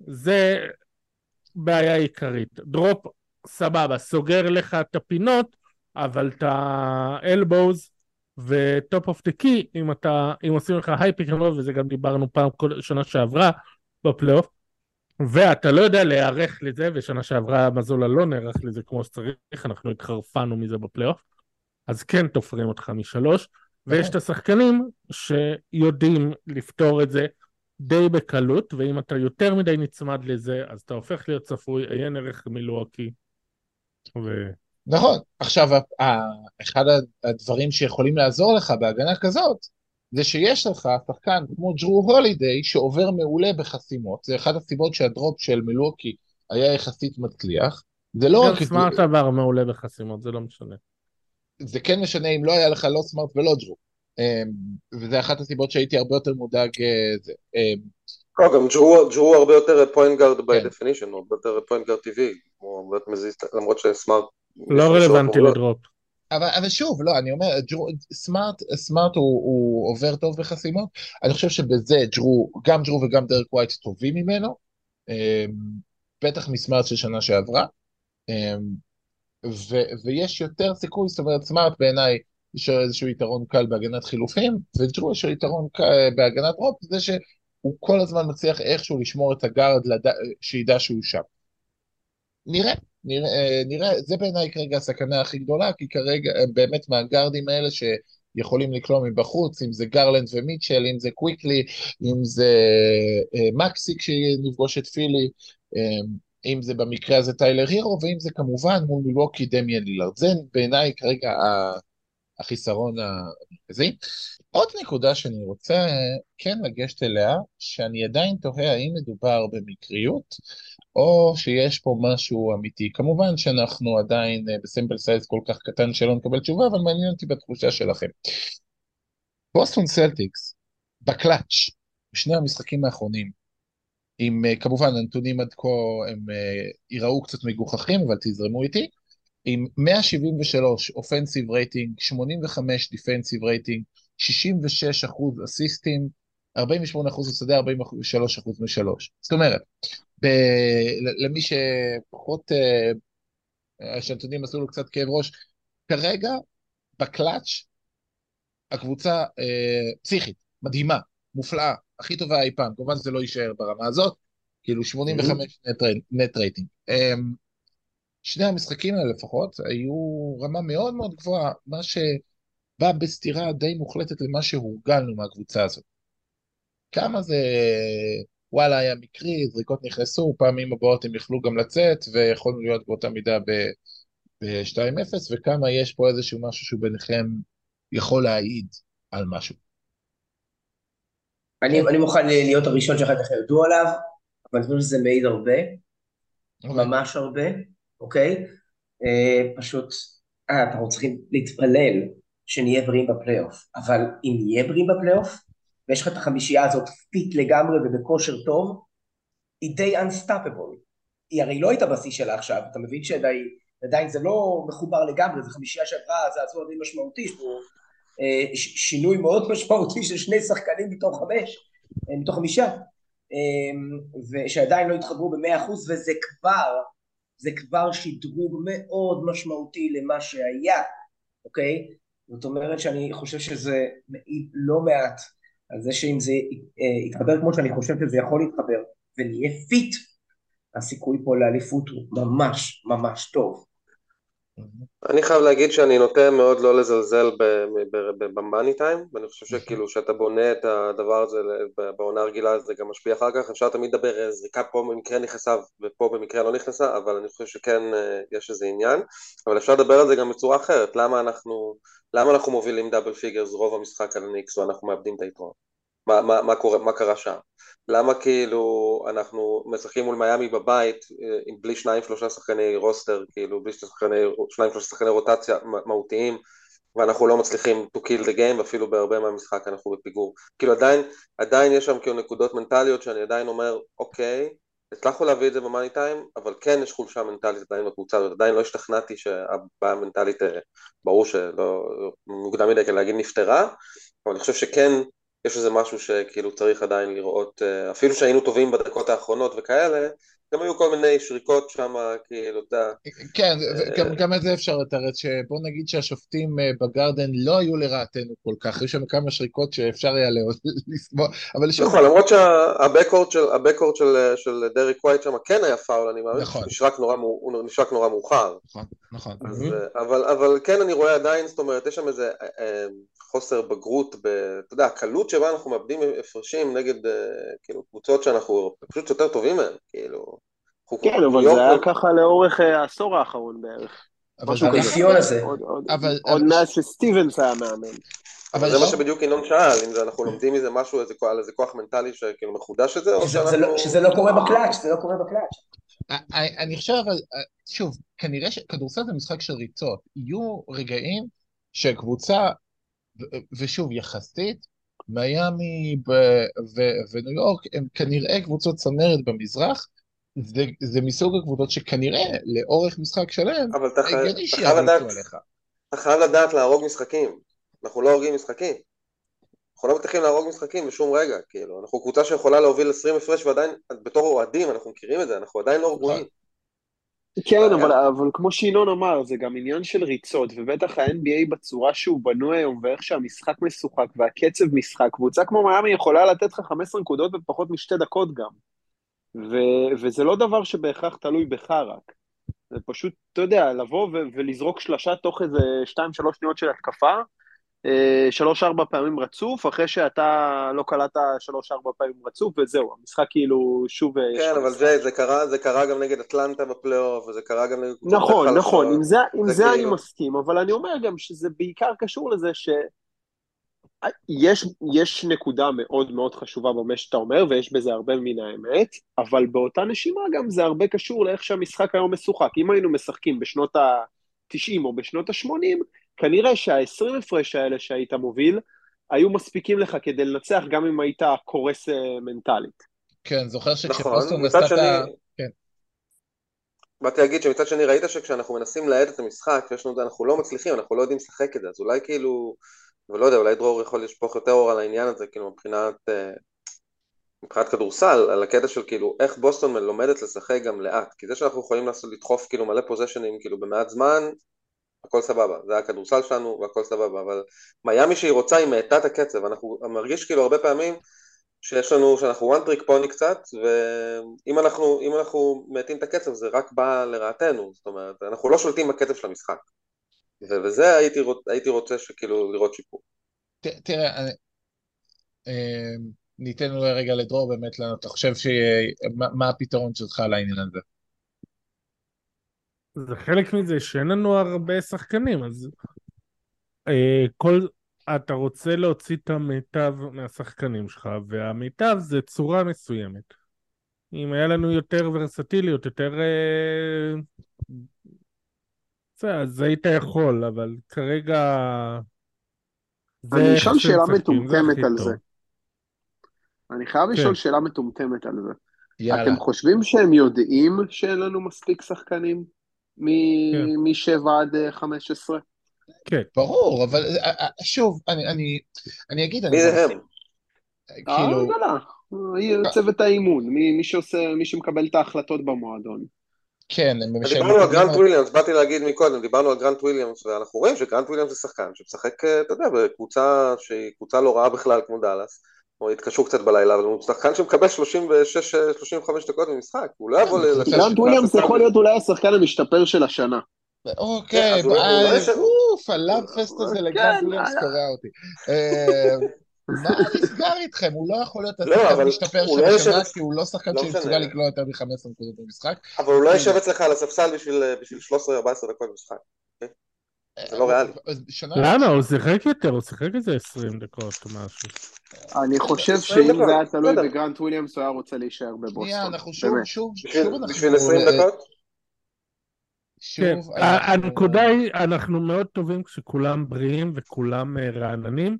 זה בעיה עיקרית. drop, סבבה, סוגר לך את הפינות, אבל את ה elbows ו top of the key, אם אתה, אם עושים לך high pick and roll, וזה גם דיברנו פעם כל שנה שעברה בפלייאוף, ואתה לא יודע להיערך לזה, ושנה שעברה מזולה לא נערך לזה כמו שצריך, אנחנו התחרפנו מזה בפלייאוף, אז כן תופרים אותך משלוש, ויש את השחקנים שיודעים לפתור את זה די בקלות, ואם אתה יותר מדי נצמד לזה, אז אתה הופך להיות צפוי, עיין ערך מילואקי. ו... נכון, עכשיו אחד הדברים שיכולים לעזור לך בהגנה כזאת, זה שיש לך שחקן כמו ג'רו הולידיי שעובר מעולה בחסימות, זה אחת הסיבות שה drop של מילווקי היה יחסית מצליח. זה לא רק... סמארט עבר מעולה בחסימות, זה לא משנה. זה כן משנה אם לא היה לך לא סמארט ולא ג'רו. אמ, וזה אחת הסיבות שהייתי הרבה יותר מודאג. אה. אמ, לא, גם ג'רו הרבה יותר point guard by definition, הוא הרבה יותר point guard טבעי, למרות שסמארט... לא רלוונטי ל drop. אבל, אבל שוב, לא, אני אומר, ג'רו, סמארט, סמארט הוא, הוא עובר טוב בחסימות, אני חושב שבזה ג'רו, גם ג'רו וגם דרק ווייט טובים ממנו, אמ, בטח מסמארט של שנה שעברה, אמ, ו, ויש יותר סיכוי, זאת אומרת, סמארט בעיניי יש לו איזשהו יתרון קל בהגנת חילופים, וג'רו יש לו יתרון קל בהגנת drop, זה שהוא הוא כל הזמן מצליח איכשהו לשמור את הגארד לד... שידע שהוא שם. נראה, נראה, נראה, זה בעיניי כרגע הסכנה הכי גדולה, כי כרגע הם באמת מהגארדים האלה שיכולים לקלום מבחוץ, אם זה גרלנד ומיטשל, אם זה קוויקלי, אם זה אה, מקסי כשנפגוש את פילי, אה, אם זה במקרה הזה טיילר הירו, ואם זה כמובן מול מילווקי דמיאן לילארד. זה בעיניי כרגע החיסרון המרכזי. עוד נקודה שאני רוצה כן לגשת אליה, שאני עדיין תוהה האם מדובר במקריות, או שיש פה משהו אמיתי. כמובן שאנחנו עדיין אה, ב sample size כל כך קטן שלא נקבל תשובה, אבל מעניין אותי בתחושה שלכם. בוסטון סלטיקס, בקלאץ', בשני המשחקים האחרונים, עם אה, כמובן הנתונים עד כה הם אה, ייראו קצת מגוחכים, אבל תזרמו איתי, עם 173 offensive rating, 85 defensive rating, 66 אחוז אסיסטים, 48 אחוז השדה, 43 אחוז משלוש. זאת אומרת, ב- למי שפחות, אה, שהנתונים עשו לו קצת כאב ראש, כרגע בקלאץ' הקבוצה אה, פסיכית, מדהימה, מופלאה, הכי טובה אי פעם, כמובן זה לא יישאר ברמה הזאת, כאילו 85 נט רייטינג. אה, שני המשחקים האלה לפחות היו רמה מאוד מאוד גבוהה, מה שבא בסתירה די מוחלטת למה שהורגלנו מהקבוצה הזאת. כמה זה וואלה היה מקרי, זריקות נכנסו, פעמים הבאות הם יכלו גם לצאת ויכולנו להיות באותה מידה ב-2-0 וכמה יש פה איזשהו משהו שהוא ביניכם יכול להעיד על משהו. אני, אני מוכן להיות הראשון שאחר כך ירדו עליו, אבל אני חושב שזה מעיד הרבה, okay. אוקיי. ממש הרבה. אוקיי? אה, פשוט, אה, אנחנו צריכים להתפלל שנהיה בריאים בפלייאוף, אבל אם נהיה בריאים בפלייאוף, ויש לך את החמישייה הזאת fit לגמרי ובכושר טוב, היא די unstoppable. היא הרי לא הייתה בשיא שלה עכשיו, אתה מבין שעדיין זה לא מחובר לגמרי, זו חמישייה שעברה, זה עשוי די משמעותי, יש אה, שינוי מאוד משמעותי של שני שחקנים מתוך חמש, אה, מתוך חמישה, אה, ושעדיין לא התחברו במאה אחוז, וזה כבר זה כבר שדרוג מאוד משמעותי למה שהיה, אוקיי? זאת אומרת שאני חושב שזה מעיד לא מעט על זה שאם זה אה, יתחבר כמו שאני חושב שזה יכול להתחבר ונהיה fit, הסיכוי פה לאליפות הוא ממש ממש טוב. אני חייב להגיד שאני נוטה מאוד לא לזלזל ב money time, ואני חושב שכאילו שאתה בונה את הדבר הזה בעונה הרגילה זה גם משפיע אחר כך, אפשר תמיד לדבר, זריקה פה במקרה נכנסה ופה במקרה לא נכנסה, אבל אני חושב שכן אה, יש איזה עניין, אבל אפשר לדבר על זה גם בצורה אחרת, למה אנחנו, למה אנחנו מובילים double figures רוב המשחק על ניקס ואנחנו מאבדים את היתרון? מה, מה, מה, קורה, מה קרה שם? למה כאילו אנחנו משחקים מול מיאמי בבית אה, עם בלי שניים שלושה שחקני רוסטר, כאילו בלי שחקני, שניים שלושה שחקני רוטציה מהותיים ואנחנו לא מצליחים to kill the game ואפילו בהרבה מהמשחק אנחנו בפיגור. כאילו עדיין, עדיין יש שם כאילו נקודות מנטליות שאני עדיין אומר אוקיי, הצלחנו להביא את זה במאני טיים, אבל כן יש חולשה מנטלית עדיין בקבוצה הזאת, עדיין לא השתכנעתי שהבעיה המנטלית, אה, ברור שלא מוקדם מדי כדי להגיד נפתרה, אבל אני חושב שכן יש איזה משהו שכאילו צריך עדיין לראות, אה, אפילו שהיינו טובים בדקות האחרונות וכאלה, גם היו כל מיני שריקות שם, כאילו, אתה יודע. כן, אה, גם את זה אפשר לתרץ, שבוא נגיד שהשופטים אה, בגרדן לא היו לרעתנו כל כך, היו שם כמה שריקות שאפשר היה [LAUGHS] לסבול, אבל שוב... נכון, למרות שהבקורד של דריק ווייט שם כן היה פאול, אני מאמין, נכון. הוא נשרק נורא מאוחר. נכון, נכון. אבל כן אני רואה עדיין, זאת אומרת, יש שם איזה חוסר בגרות, אתה יודע, הקלות שבה אנחנו מאבדים הפרשים נגד כאילו קבוצות שאנחנו פשוט יותר טובים מהן, כאילו. כן, אבל זה היה ככה לאורך אה, העשור האחרון בערך. משהו כזה. הזה. עוד מאז שסטיבנס היה מאמן. אבל זה מה שבדיוק ינון שאל, אם אנחנו לומדים מזה משהו על איזה כוח מנטלי שכאילו מחודש את זה, או שאנחנו... לא- שזה לא קורה בקלאץ', זה לא קורה בקלאץ'. אני חושב, אבל, שוב, כנראה שכדורסל זה משחק של ריצות. יהיו רגעים שקבוצה, ושוב, יחסית, מיאמי וניו יורק הם כנראה קבוצות צמרת במזרח, זה, זה מסוג הקבוצות שכנראה לאורך משחק שלם, אבל אתה חייב לדעת, אתה חייב לדעת להרוג משחקים, אנחנו לא הורגים משחקים. אנחנו לא מצליחים להרוג משחקים בשום רגע, כאילו, אנחנו קבוצה שיכולה להוביל 20 הפרש ועדיין, בתור אוהדים, אנחנו מכירים את זה, אנחנו עדיין לא רגועים. כן, אבל, אבל כמו שינון אמר, זה גם עניין של ריצות, ובטח ה-NBA בצורה שהוא בנוי היום, ואיך שהמשחק משוחק, והקצב משחק, קבוצה כמו מיאמי יכולה לתת לך 15 נקודות בפחות משתי דקות גם. ו, וזה לא דבר שבהכרח תלוי בך רק. זה פשוט, אתה יודע, לבוא ו- ולזרוק שלושה תוך איזה 2-3 שניות של התקפה, אה, שלוש-ארבע פעמים רצוף, אחרי שאתה לא קלטת שלוש-ארבע פעמים רצוף, וזהו, המשחק כאילו שוב... אה, כן, אבל ג'יי, זה קרה, זה קרה גם נגד אטלנטה בפלייאוף, וזה קרה גם נגד... נכון, נכון, עם זה, עם זה, זה אני כאילו... מסכים, אבל אני אומר גם שזה בעיקר קשור לזה ש... יש, יש נקודה מאוד מאוד חשובה במה שאתה אומר, ויש בזה הרבה מן האמת, אבל באותה נשימה גם זה הרבה קשור לאיך שהמשחק היום משוחק. אם היינו משחקים בשנות ה-90 או בשנות ה-80, כנראה שה-20 הפרש האלה שהיית מוביל, היו מספיקים לך כדי לנצח גם אם היית קורס אה, מנטלית. כן, זוכר שכשפוסטון נכון, עשתה את ה... באתי להגיד שמצד שני ראית שכשאנחנו מנסים להאט את המשחק, אנחנו לא מצליחים, אנחנו לא יודעים לשחק את זה, אז אולי כאילו, ולא יודע, אולי דרור יכול לשפוך יותר אור על העניין הזה, כאילו מבחינת, אה, מבחינת כדורסל, על הקטע של כאילו איך בוסטון לומדת לשחק גם לאט, כי זה שאנחנו יכולים לעשות, לדחוף כאילו מלא פוזיישנים כאילו במעט זמן, הכל סבבה, זה הכדורסל שלנו והכל סבבה, אבל מיאמי שהיא רוצה היא מאטה את הקצב, אנחנו מרגיש כאילו הרבה פעמים שיש לנו, שאנחנו one trick pony קצת, ואם אנחנו, אנחנו מאטים את הקצב זה רק בא לרעתנו, זאת אומרת, אנחנו לא שולטים בקצב של המשחק, וזה הייתי, הייתי רוצה שכאילו לראות שיפור. תראה, אני, אה, ניתן לו רגע לדרור באמת אתה חושב ש... מה הפתרון שלך לעניין הזה? זה חלק מזה שאין לנו הרבה שחקנים, אז אה, כל, אתה רוצה להוציא את המיטב מהשחקנים שלך, והמיטב זה צורה מסוימת. אם היה לנו יותר ורסטיליות, יותר... אה, זה, אז היית יכול, אבל כרגע... אני אשאל שאלה מטומטמת על זה. אני חייב כן. לשאול שאלה מטומטמת על זה. יאללה. אתם חושבים שהם יודעים שאין לנו מספיק שחקנים? מ-7 כן. עד 15. כן. ברור, אבל אה, אה, שוב, אני, אני, אני אגיד... מי זה הם? כאילו... אה, צוות האימון, מי שעושה, מי שמקבל את ההחלטות במועדון. כן, הם דיברנו על גרנט וויליאמס, באתי להגיד מקודם, דיברנו על גרנט וויליאמס, ואנחנו רואים שגרנט וויליאמס זה שחקן שמשחק, אתה יודע, בקבוצה שהיא קבוצה לא רעה בכלל כמו דאלאס, או התקשרו קצת בלילה, אבל הוא שחקן שמקבל 36-35 דקות במשחק, הוא לא יבוא לשש... גרנט וויליאמס יכול להיות אולי השחקן המשתפר של השנה. אוקיי, אוף, ה love fest הזה כן, לגרנט וויליאמס קורע אותי. אה, מה [LAUGHS] נסגר איתכם? הוא לא יכול להיות לא, השחקן המשתפר של לא השנה, כי הוא לא שחקן לא שמסוגל לקלוע יותר מ-15 נקודות במשחק. אבל הוא לא יושב אצלך על הספסל בשביל 13-14 דקות במשחק. זה לא ריאלי. למה? הוא שיחק יותר, הוא שיחק איזה 20 דקות או משהו. אני חושב שאם זה היה תלוי בגרנט וויליאמס, הוא היה רוצה להישאר בבוסטון. שנייה, אנחנו שוב, שוב, שוב אנחנו... בשביל 20 דקות? כן, הנקודה היא, אנחנו מאוד טובים כשכולם בריאים וכולם אה, רעננים,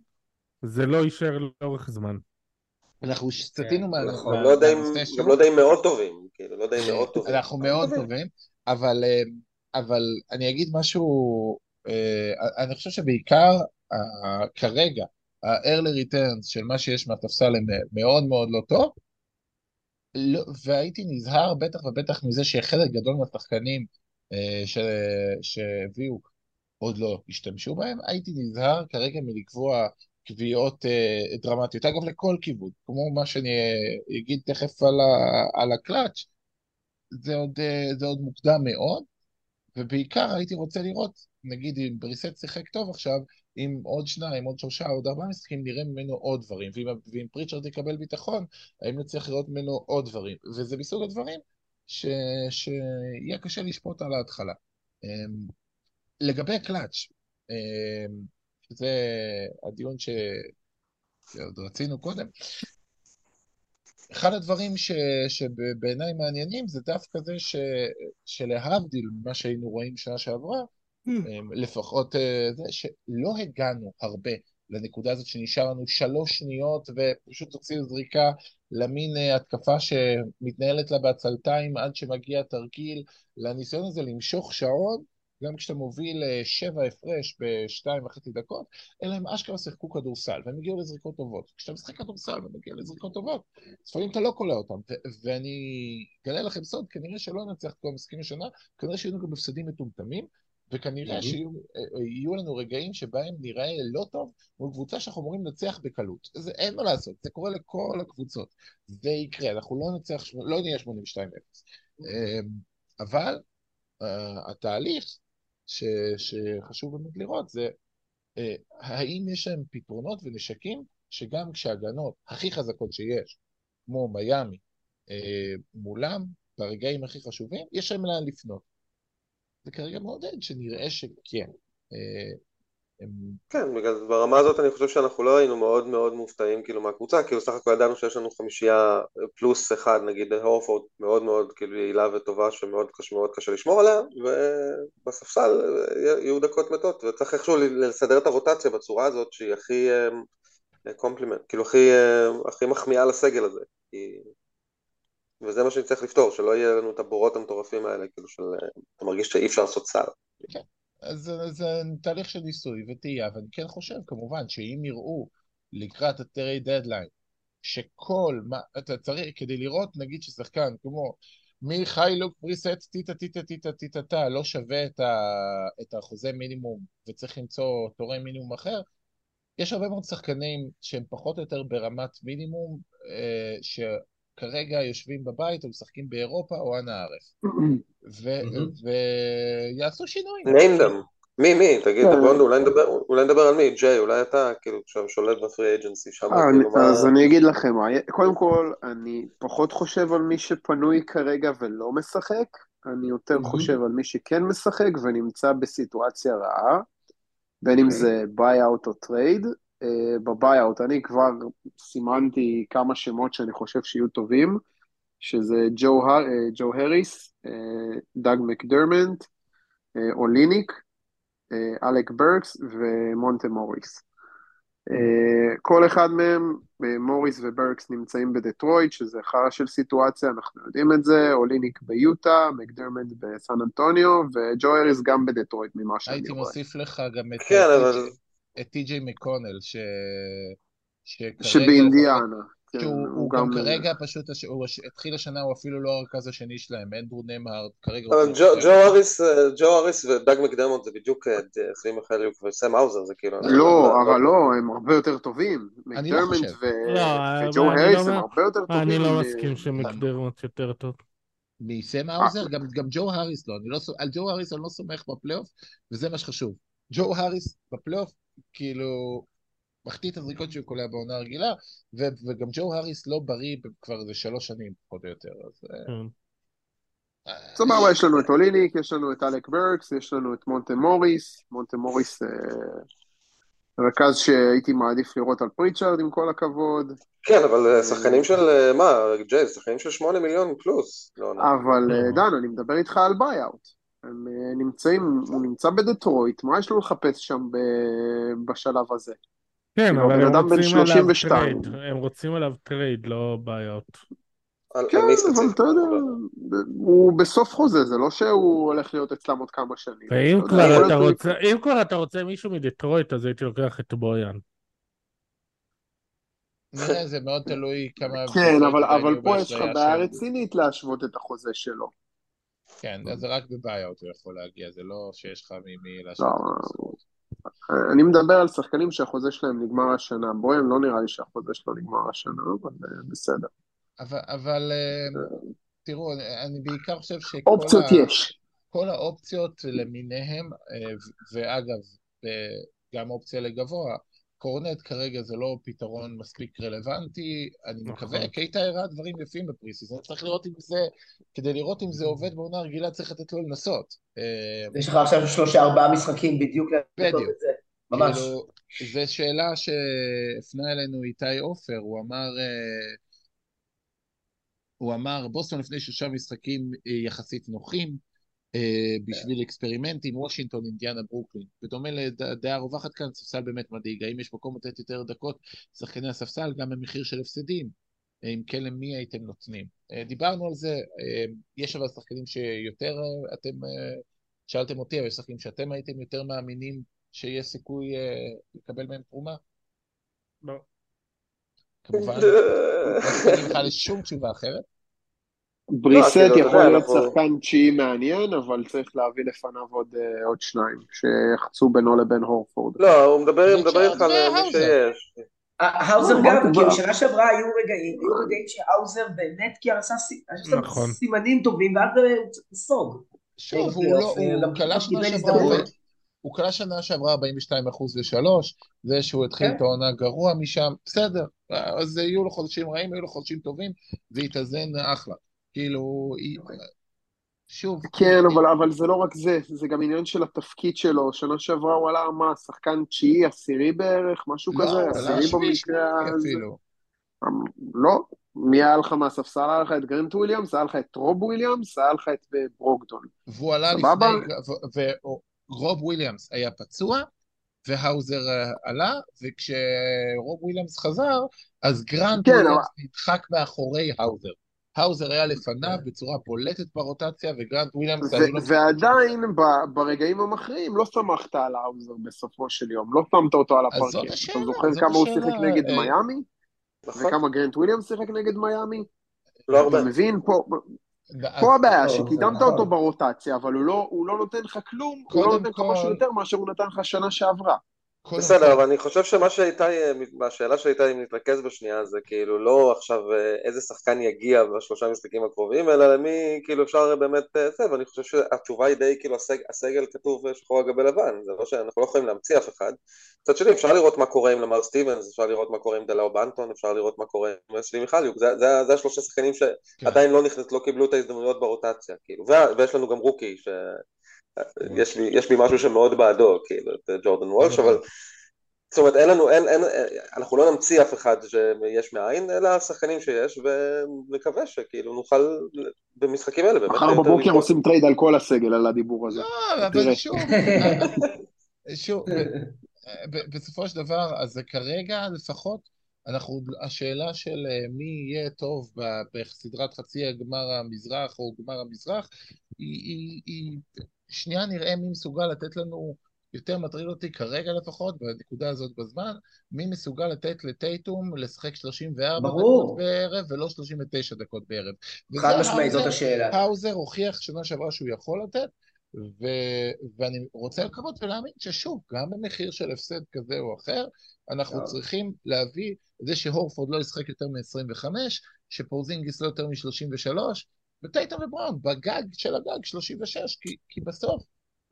זה לא יישאר לאורך זמן. אנחנו סטינו מה... אנחנו לא יודע אם מאוד טובים, כאילו, לא יודע אם מאוד טובים. אנחנו מאוד טובים, אבל אה, אני אגיד משהו אה, אני חושב שבעיקר כרגע ה-early returns של מה שיש מהספסל הם מאוד מאוד לא טוב, לא, והייתי נזהר בטח ובטח מזה שחלק גדול מהשחקנים אה, שהביאו עוד לא השתמשו בהם, הייתי נזהר כרגע מלקבוע קביעות אה, דרמטיות, אגב לכל כיוון, כמו מה שאני אגיד תכף על, ה, על הקלאץ', זה עוד, זה עוד מוקדם מאוד, ובעיקר הייתי רוצה לראות נגיד אם בריסט שיחק טוב עכשיו, עם עוד שניים, עוד שלושה, עוד ארבעה משחקים, נראה ממנו עוד דברים. ואם, ואם פריצ'רד יקבל ביטחון, האם נצליח לראות ממנו עוד דברים. וזה מסוג הדברים ש, שיהיה קשה לשפוט על ההתחלה. אמ, לגבי הקלאץ', אמ, שזה הדיון. שעוד רצינו קודם, אחד הדברים ש, שבעיניי מעניינים זה דווקא זה ש, שלהבדיל ממה שהיינו רואים שנה שעברה, אמ, לפחות אה, זה שלא הגענו הרבה לנקודה הזאת שנשאר לנו שלוש שניות ופשוט תוציאו זריקה למין אה, התקפה שמתנהלת לה בעצלתיים עד שמגיע תרגיל, לניסיון הזה למשוך שעון גם כשאתה מוביל אה, שבע הפרש בשתיים וחצי דקות, אלא הם אשכרה שיחקו כדורסל, והם הגיעו לזריקות טובות. כשאתה משחק כדורסל ומגיע לזריקות טובות, לפעמים אתה לא קולע אותם. ואני אגלה לכם סוד, כנראה שלא נצליח את כל המשחקים השנה, כנראה שיהיו גם הפסדים מטומטמים, וכנראה שיהיו לנו רגעים שבהם נראה לא טוב מול קבוצה שאנחנו אמורים לנצח בקלות. זה אין מה לעשות, זה קורה לכל הקבוצות. זה יקרה, אנחנו לא נצח, לא נהיה 82-0. אמ, אבל uh, התהליך ש, שחשוב באמת לראות זה uh, האם יש להם פתרונות ונשקים שגם כשהגנות הכי חזקות שיש, כמו מיאמי, uh, מולם, ברגעים הכי חשובים, יש להם לאן לפנות. זה כרגע מעודד שנראה שכן. אה. כן, בגלל ברמה הזאת אני חושב שאנחנו לא היינו מאוד מאוד מופתעים כאילו מהקבוצה, כאילו סך הכל ידענו שיש לנו חמישייה פלוס אחד, נגיד הורפורד מאוד מאוד כאילו יעילה וטובה שמאוד קשה, מאוד קשה לשמור עליה, ובספסל יהיו דקות מתות, וצריך איכשהו לסדר את הרוטציה בצורה הזאת שהיא הכי compliment, כאילו הכי, הכי מחמיאה לסגל הזה, כי וזה מה שאני צריך לפתור, שלא יהיה לנו את הבורות המטורפים האלה, כאילו של... אתה מרגיש שאי אפשר לעשות סל. אז זה תהליך של ניסוי וטעייה, ואני כן חושב כמובן שאם יראו לקראת הטרי דדליין, שכל מה, אתה צריך, כדי לראות נגיד ששחקן כמו מחיילוק פריסט טיטה טיטה טיטה טיטה טה לא שווה את, ה, את האחוזי מינימום וצריך למצוא תורי מינימום אחר, יש הרבה מאוד שחקנים שהם פחות או יותר ברמת מינימום, אה, כרגע יושבים בבית או משחקים באירופה או אנא ערף. ויעשו שינויים. name them. מי, מי? תגיד. בוא אולי נדבר על מי, ג'יי, אולי אתה כאילו שם שולט ב free agency שם. אה, כאילו אז אני אגיד לכם, קודם כל, אני פחות חושב על מי שפנוי כרגע ולא משחק, אני יותר חושב על מי שכן משחק ונמצא בסיטואציה רעה, בין אם אוקיי. זה buy-out או trade, אה, ב buy-out. אני כבר סימנתי כמה שמות שאני חושב שיהיו טובים, שזה ג'ו, אה, ג'ו הריס, אה, דאג מקדרמנט, אוליניק, אלק ברקס ומונטה מוריס. כל אחד מהם, מוריס וברקס נמצאים בדטרויט, שזה חרא של סיטואציה, אנחנו יודעים את זה, אוליניק ביוטה, מקדרמנט בסן אנטוניו, וג'ו הריס גם בדטרויט ממה שאני רואה. הייתי מוסיף לך גם את... כן, אבל... את טי.ג'יי מקונל, ש... שכרגע... שבאינדיאנה. כן, שהוא הוא גם, גם כרגע פשוט, הוא התחיל השנה, הוא אפילו לא הרכז השני שלהם, אנדרו נמהרד, כרגע... אבל ג'ו אריס, ג'ו אריס ודאג מקדמות זה בדיוק אה, מיכאיליוק וסם האוזר, זה כאילו... לא, אבל לא, הם הרבה יותר טובים. מקדרמנט לא, וג'ו הריס הם הרבה יותר טובים. אני לא מסכים שמקדרמנט יותר טוב. מסם האוזר? גם ג'ו האריס לא, על ג'ו האריס אני לא סומך בפלייאוף, וזה מה שחשוב. ג'ו האריס בפלייאוף כאילו מחטיא את הזריקות שהוא קולע בעונה רגילה, ו- וגם ג'ו האריס לא בריא כבר איזה שלוש שנים פחות או יותר, אז... אה, כן. אה, סבבה, יש לנו את אוליניק, יש לנו את אלק ברקס, יש לנו את מונטה מוריס, מונטה מוריס אה, רכז שהייתי מעדיף לראות על פריצ'ארד עם כל הכבוד. כן, אבל שחקנים של, מה, ג'יי, שחקנים של שמונה מיליון פלוס. לא, אבל דן, אני מדבר איתך על buy-out. הם אה, נמצאים, הוא נמצא בדטרויט, מה יש לו לחפש שם בשלב הזה? כן, כאילו, אבל הם רוצים עליו trade, הם רוצים עליו trade, לא buy-out. כן, אבל אתה יודע, הוא בסוף חוזה, זה לא שהוא הולך להיות אצלם עוד כמה שנים. ואם כבר אתה רוצה, אם כבר אתה רוצה מישהו מדטרויט, אז הייתי לוקח את בויאן. זה מאוד תלוי כמה... כן, אבל פה יש לך בעיה רצינית להשוות את החוזה שלו. כן, זה רק ב buy-out הוא יכול להגיע, זה לא שיש לך ממי לעשות לא, אני מדבר על שחקנים שהחוזה שלהם נגמר השנה, בוהם לא נראה לי שהחוזה שלו נגמר השנה, אבל אה, בסדר. אבל, אה, תראו, אני בעיקר חושב שכל אופציות יש. כל האופציות למיניהם, אה, ואגב, גם אופציה לגבוה, קורנט כרגע זה לא פתרון מספיק רלוונטי, אני נכון. מקווה, קייטה הראה דברים יפים בפריסיזון, צריך לראות אם זה, כדי לראות אם זה עובד בעונה רגילה צריך לתת לו לנסות. אה, יש לך עכשיו שלושה ארבעה משחקים בדיוק לעשות את זה, ממש. כאילו, זו שאלה שהפנה אלינו איתי עופר, הוא אמר, אה, הוא אמר, בוסטון לפני שלושה משחקים יחסית נוחים, אה, בשביל אקספרימנטים, וושינגטון, אינדיאנה, ברוקלין. בדומה לדעה רווחת כאן, ספסל באמת מדאיג. האם יש מקום לתת יותר דקות שחקני הספסל גם במחיר של הפסדים? אם כן, למי הייתם נותנים? אה, דיברנו על זה, אה, יש אבל שחקנים שיותר אתם שאלתם אותי, אבל יש שחקנים שאתם הייתם יותר מאמינים שיש סיכוי אה, לקבל מהם תרומה? לא. כמובן, לא אגיד לך לשום תשובה אחרת. בריסט לא, יכול להיות שחקן תשיעי מעניין, אבל צריך להביא לפניו עוד, uh, עוד שניים, שיחצו בינו לבין הורפורד. לא, הוא מדבר, איתך על מי שיש. האוזר גם, כי בשנה שעברה היו רגעים, היו רגעים שהאוזר באמת כי עשה נכון. סימנים טובים, ואז הוא קצת נסוג. שוב, הוא לא, הוא כלה שנה שעברה, הוא כלה שנה שעברה 42 אחוז ושלוש, זה שהוא התחיל כן. את העונה גרוע משם, בסדר, אז יהיו לו חודשים רעים, יהיו לו חודשים טובים, והתאזן אחלה. כאילו, אוקיי. שוב. כן, אבל, אבל זה לא רק זה, זה גם עניין של התפקיד שלו. שנה שעברה הוא עלה, מה, שחקן תשיעי, עשירי בערך, משהו לא, כזה? עשירי במקרה הזה. אמ, לא, מי היה לך מהספסל? היה לך את גרנט וויליאמס, היה לך את רוב וויליאמס, היה לך את ברוגדון. והוא עלה לפני, ורוב וויליאמס היה פצוע, והאוזר אה, עלה, וכשרוב וויליאמס חזר, אז גרנט כן, וויליאמס נדחק מאחורי האוזר. האוזר היה לפניו בצורה בולטת ברוטציה, וגרנט וויליאמס... ועדיין, ברגעים המכריעים, לא סמכת על האוזר בסופו של יום, לא שמת אותו על הפרקט. אתה זוכר כמה הוא שיחק נגד אה, מיאמי? נכון. וכמה גרנט וויליאמס שיחק נגד מיאמי? לא הרבה. אתה מבין? פה... פה הבעיה, שקידמת אותו ברוטציה, אבל הוא לא נותן לך כלום, הוא לא נותן לך משהו יותר מאשר הוא נתן לך שנה שעברה. בסדר, אבל אני חושב שמה שהייתה, השאלה שהייתה אם נתרכז בשנייה זה כאילו לא עכשיו אה, איזה שחקן יגיע בשלושה משחקים הקרובים, אלא למי כאילו אפשר באמת אה, זה, ואני חושב שהתשובה היא די כאילו הסג, הסגל כתוב שחור על גבי לבן, זה לא שאנחנו לא יכולים להמציא אף אחד. מצד שני אפשר לראות מה קורה עם לאמאר סטיבנס, אפשר לראות מה קורה עם דלאנו בנטון, אפשר לראות מה קורה עם עם סבי מיכאליוק, זה, זה, זה השלושה שחקנים שעדיין כן. לא נכנס, לא קיבלו את ההזדמנויות ברוטציה, כאילו, ויש לנו גם רוקי ש... יש לי, יש לי משהו שמאוד בעדו, כאילו, את ג'ורדן וולש, אבל... זאת אומרת, אין לנו, אין, אין, אנחנו לא נמציא אף אחד שיש מאין, אלא השחקנים שיש, ונקווה שכאילו נוכל במשחקים האלה באמת... מחר בבוקר עושים טרייד על כל הסגל, על הדיבור הזה. לא, אבל שוב, [LAUGHS] שוב, בסופו של דבר, אז כרגע לפחות, אנחנו, השאלה של אה, מי יהיה טוב בסדרת חצי הגמר המזרח או גמר המזרח, היא, היא, היא שנייה נראה מי מסוגל לתת לנו, יותר מטריד אותי כרגע לפחות, בנקודה הזאת בזמן, מי מסוגל לתת לטייטום לשחק 34 ברור. דקות בערב ולא 39 דקות בערב. חד משמעית, זאת השאלה. האוזר הוכיח שנה שעברה שהוא יכול לתת, ו... ואני רוצה לקוות ולהאמין ששוב, גם במחיר של הפסד כזה או אחר, אנחנו טוב. צריכים להביא את זה שהורפורד לא ישחק יותר מ-25, שפורזינגיס לא יותר מ-33, וטייטה ובראון, בגג של הגג 36, כי, כי בסוף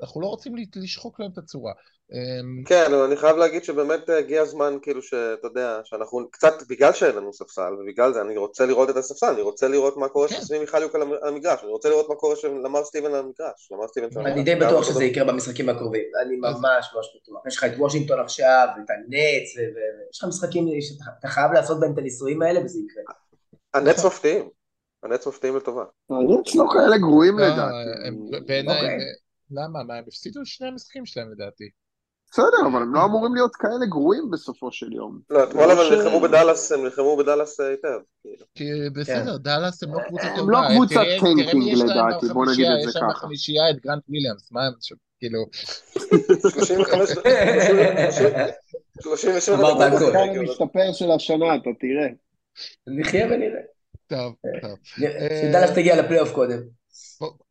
אנחנו לא רוצים לשחוק להם את הצורה. אמ, כן, אבל אני חייב להגיד שבאמת הגיע הזמן, כאילו שאתה יודע, שאנחנו קצת, בגלל שאין לנו ספסל, ובגלל זה אני רוצה לראות את הספסל, אני רוצה לראות מה קורה כן. שסמי מיכליוק על המגרש, אני רוצה לראות מה קורה למר סטיבן על המגרש, למר סטיבן אני די בטוח שזה יקרה במשחקים הקרובים, אני ממש ממש בטוח. יש לך את וושינגטון עכשיו, ואת הנץ, ויש לך משחקים שאתה חייב לעשות בהם את הניסויים האלה, וזה יקרה. הנץ מפתיעים. הנץ מפתיעים לטובה. הנץ לא כאלה גרועים לא, לדעתי. בעיניי, אוקיי. למה? מה, הם הפסידו שני המשחקים שלהם לדעתי. בסדר, אבל הם לא אמורים להיות כאלה גרועים בסופו של יום. לא, אתמול אבל נלחמו בדאלאס, הם נלחמו בדאלאס אה, היטב. כאילו. כי בסדר, כן. דאלאס הם לא קבוצה טובה. הם לא קבוצת טנקינג לדעתי, בוא נגיד את זה ככה. יש שם בחמישייה את גרנט וויליאמס, מה הם שם, כאילו... 35... 37 דקות. המשתפר של השנה, אתה תראה. נחיה ונראה. טוב, טוב. שדאלאס תגיע לפלייאוף קודם.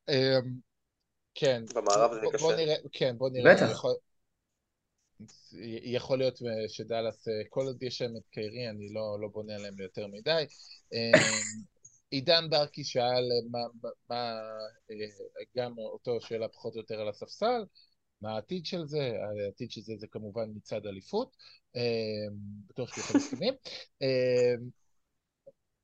אמ, כן. במערב זה קשה. נראה, כן, בוא נראה. בטח. יכול, להיות שדאלאס, אה, כל עוד יש להם את קיירי, אני לא, לא בונה עליהם יותר מדי. עידן ברקי שאל מה, מה, אה, גם אותו שאלה פחות או יותר על הספסל, מה העתיד של זה, העתיד של זה זה כמובן מצד אליפות, בטוח שאתם מסכימים.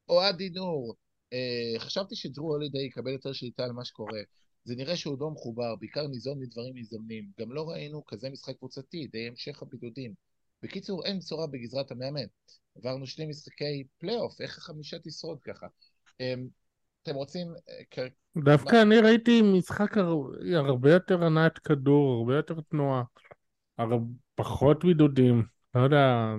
אמ, אוהד דינור, אה, חשבתי שדרו הולידי יקבל יותר שליטה על מה שקורה. זה נראה שהוא לא מחובר, בעיקר ניזון מדברים מזמנים. גם לא ראינו כזה משחק קבוצתי, די המשך הבידודים. בקיצור, אין בשורה בגזרת המאמן. עברנו שני משחקי פלייאוף, איך החמישה תשרוד ככה? אמ, אתם רוצים... אה, דווקא אני ראיתי משחק הרבה יותר הנעת כדור, הרבה יותר תנועה, פחות בידודים, לא יודע,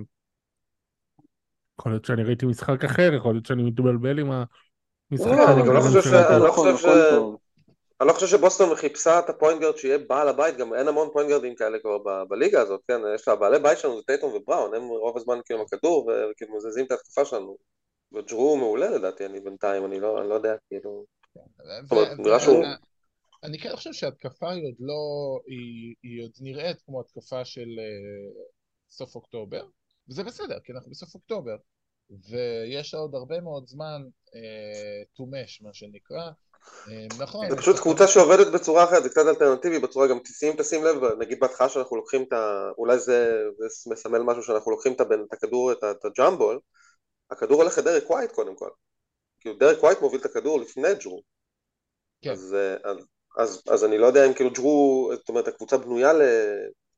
יכול להיות שאני ראיתי משחק אחר, יכול להיות שאני מתבלבל עם המשחק. לא, אני לא חושב ש... אני לא חושב שבוסטון חיפשה את הפוינט שיהיה בעל הבית, גם אין המון פוינט כאלה כבר בליגה הזאת, כן, יש לה בעלי בית שלנו זה טייטום ובראון, הם רוב הזמן כאילו עם הכדור וכאילו מזיזים את התקופה שלנו. וג'רו מעולה לדעתי, אני בינתיים, אני לא, אני לא יודע, כאילו... זאת אומרת, נראה שהוא... אני כן חושב שההתקפה היא עוד לא, היא, היא עוד נראית כמו התקפה של uh, סוף אוקטובר, וזה בסדר, כי אנחנו בסוף אוקטובר, ויש עוד הרבה מאוד זמן uh, to mesh, מה שנקרא. Uh, נכון. זה פשוט קבוצה שעובדת בצורה אחרת, זה קצת אלטרנטיבי בצורה, גם תשים, תשים לב, נגיד בהתחלה שאנחנו לוקחים את ה... אולי זה, זה מסמל משהו שאנחנו לוקחים את, את הכדור, את, את הג'אמבול, הכדור הולך לדרק ווייט קודם כל. כאילו דרק ווייט מוביל את הכדור לפני ג'רו. כן. אז, אז, אז, אז אני לא יודע אם כאילו ג'רו, זאת אומרת הקבוצה בנויה ל...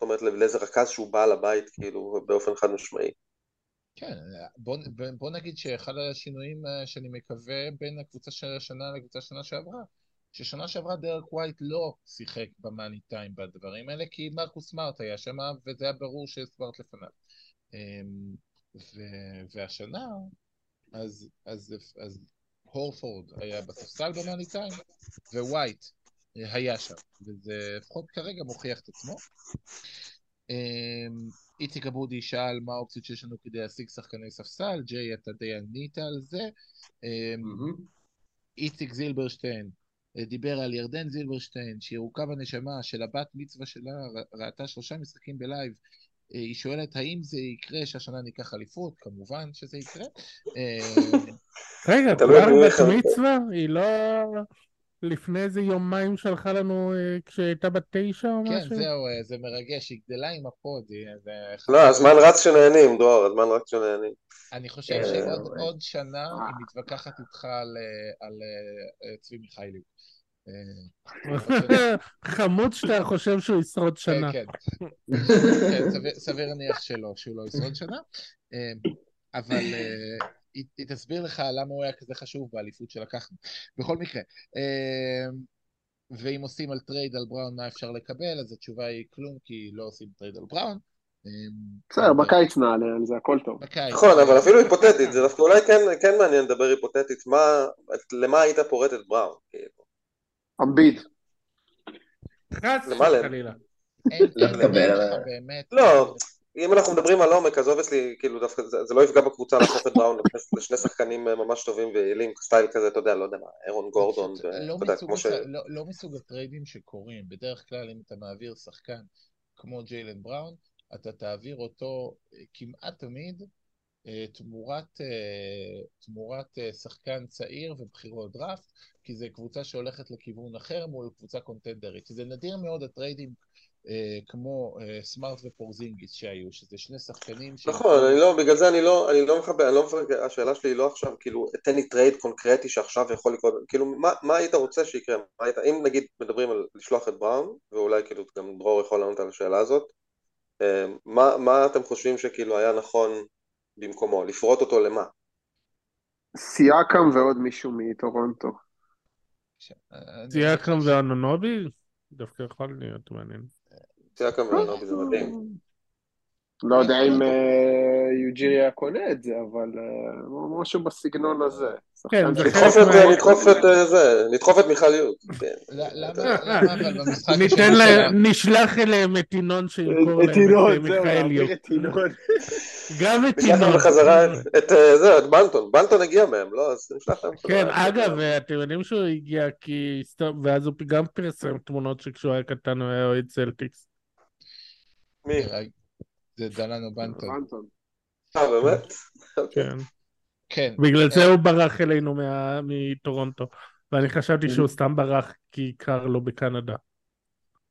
זאת אומרת לאיזה רכז שהוא בעל הבית כאילו באופן חד משמעי. כן, בוא, בוא נגיד שאחד השינויים אה, שאני מקווה בין הקבוצה של השנה לקבוצה שנה שעברה, ששנה שעברה דרק ווייט לא שיחק במאני טיים בדברים האלה, כי מרקוס סמארט היה שם, וזה היה ברור שסמארט לפניו. אמ, ו- והשנה, אז, אז, אז הורפורד היה בספסל במאני טיים, ווייט היה שם, וזה לפחות כרגע מוכיח את עצמו. אמ, איציק אבודי שאל מה האופציות שיש לנו כדי להשיג שחקני ספסל, ג'יי אתה די ענית על זה. אמ, איציק זילברשטיין אה, דיבר על ירדן זילברשטיין, שירוקה בנשמה של הבת מצווה שלה, ראתה שלושה משחקים ב live, אה, היא שואלת האם זה יקרה שהשנה ניקח אליפות, כמובן שזה יקרה. [LAUGHS] רגע, כבר בת מצווה? היא לא... לפני איזה יומיים שלחה לנו אה, כשהייתה בת תשע או כן, משהו? כן, זהו, אה, זה מרגש, היא גדלה עם הפוד. לא, הזמן רץ כשנהנים, דרור, הזמן רץ כשנהנים. אני חושב שעוד שנה היא מתווכחת איתך על סבי מיכאליוק. [LAUGHS] חמוד שאתה חושב שהוא ישרוד כן, שנה. כן, כן. סביר להניח שלא, שהוא לא ישרוד שנה. אבל היא, היא תסביר לך למה הוא היה כזה חשוב באליפות שלקחנו. בכל מקרה, אה, ואם עושים על טרייד על בראון מה אפשר לקבל, אז התשובה היא כלום, כי לא עושים טרייד על בראון. אה, בסדר, בקיץ נעלה על זה, הכל טוב. נכון, אבל אפילו היפותטית, זה דווקא אולי כן, כן מעניין לדבר היפותטית, למה היית trade את בראון? כאילו? אמביד. חס וחלילה. אין לך באמת... לא. אם אנחנו מדברים על עומק, אז obviously, כאילו דווקא זה, זה לא יפגע בקבוצה להפוך את בראון לשני שחקנים אה, ממש טובים ויעילים, style כזה, אתה יודע, לא יודע מה, אהרון גורדון, לא ואתה יודע, כמו ש... לא, לא מסוג הטריידים שקורים, בדרך כלל אם אתה מעביר שחקן כמו ג'יילן בראון, אתה תעביר אותו אה, כמעט תמיד אה, תמורת, תמורת שחקן צעיר ובחירות דראפט, כי זו קבוצה שהולכת לכיוון אחר מול קבוצה קונטנדרית, שזה נדיר מאוד הטריידים כמו אה, סמארט ופורזינגיס שהיו, שזה שני שחקנים ש... נכון, אני לא, בגלל זה אני לא, אני לא מחבר, אני לא מחבר, השאלה שלי היא לא עכשיו, כאילו, תן לי טרייד קונקרטי שעכשיו יכול לקרות, כאילו, מה, מה היית רוצה שיקרה? היית, אם נגיד מדברים על לשלוח את בראון, ואולי כאילו גם דרור יכול לענות על השאלה הזאת, אה, מה, מה אתם חושבים שכאילו היה נכון במקומו? לפרוט אותו למה? סיאקם ועוד מישהו מטורונטו. סיאקם ואנונובי? דווקא יכול להיות מעניין. סייקם ורנובי זה מדהים. לא יודע אם אה, יוג'ירי היה קונה את זה, אבל אה, משהו בסגנון הזה. כן, נדחוף את מיכל יוד. כן. [LAUGHS] למה אבל במשחק... ניתן להם, נשלח אליהם את ינון שימכור להם את מיכאל יוד. גם את ינון. ניקח בחזרה את אה, זה, את בנטון. בנטון הגיע מהם, לא? אז נשלח להם. כן, אגב, אתם יודעים שהוא הגיע כי... ואז הוא גם פרסם תמונות שכשהוא היה קטן הוא היה אוהד צלטיקס. מי? זה דלנו בנטון. אה, באמת? כן. כן. בגלל זה הוא ברח אלינו מטורונטו. ואני חשבתי שהוא סתם ברח כי קר לו בקנדה.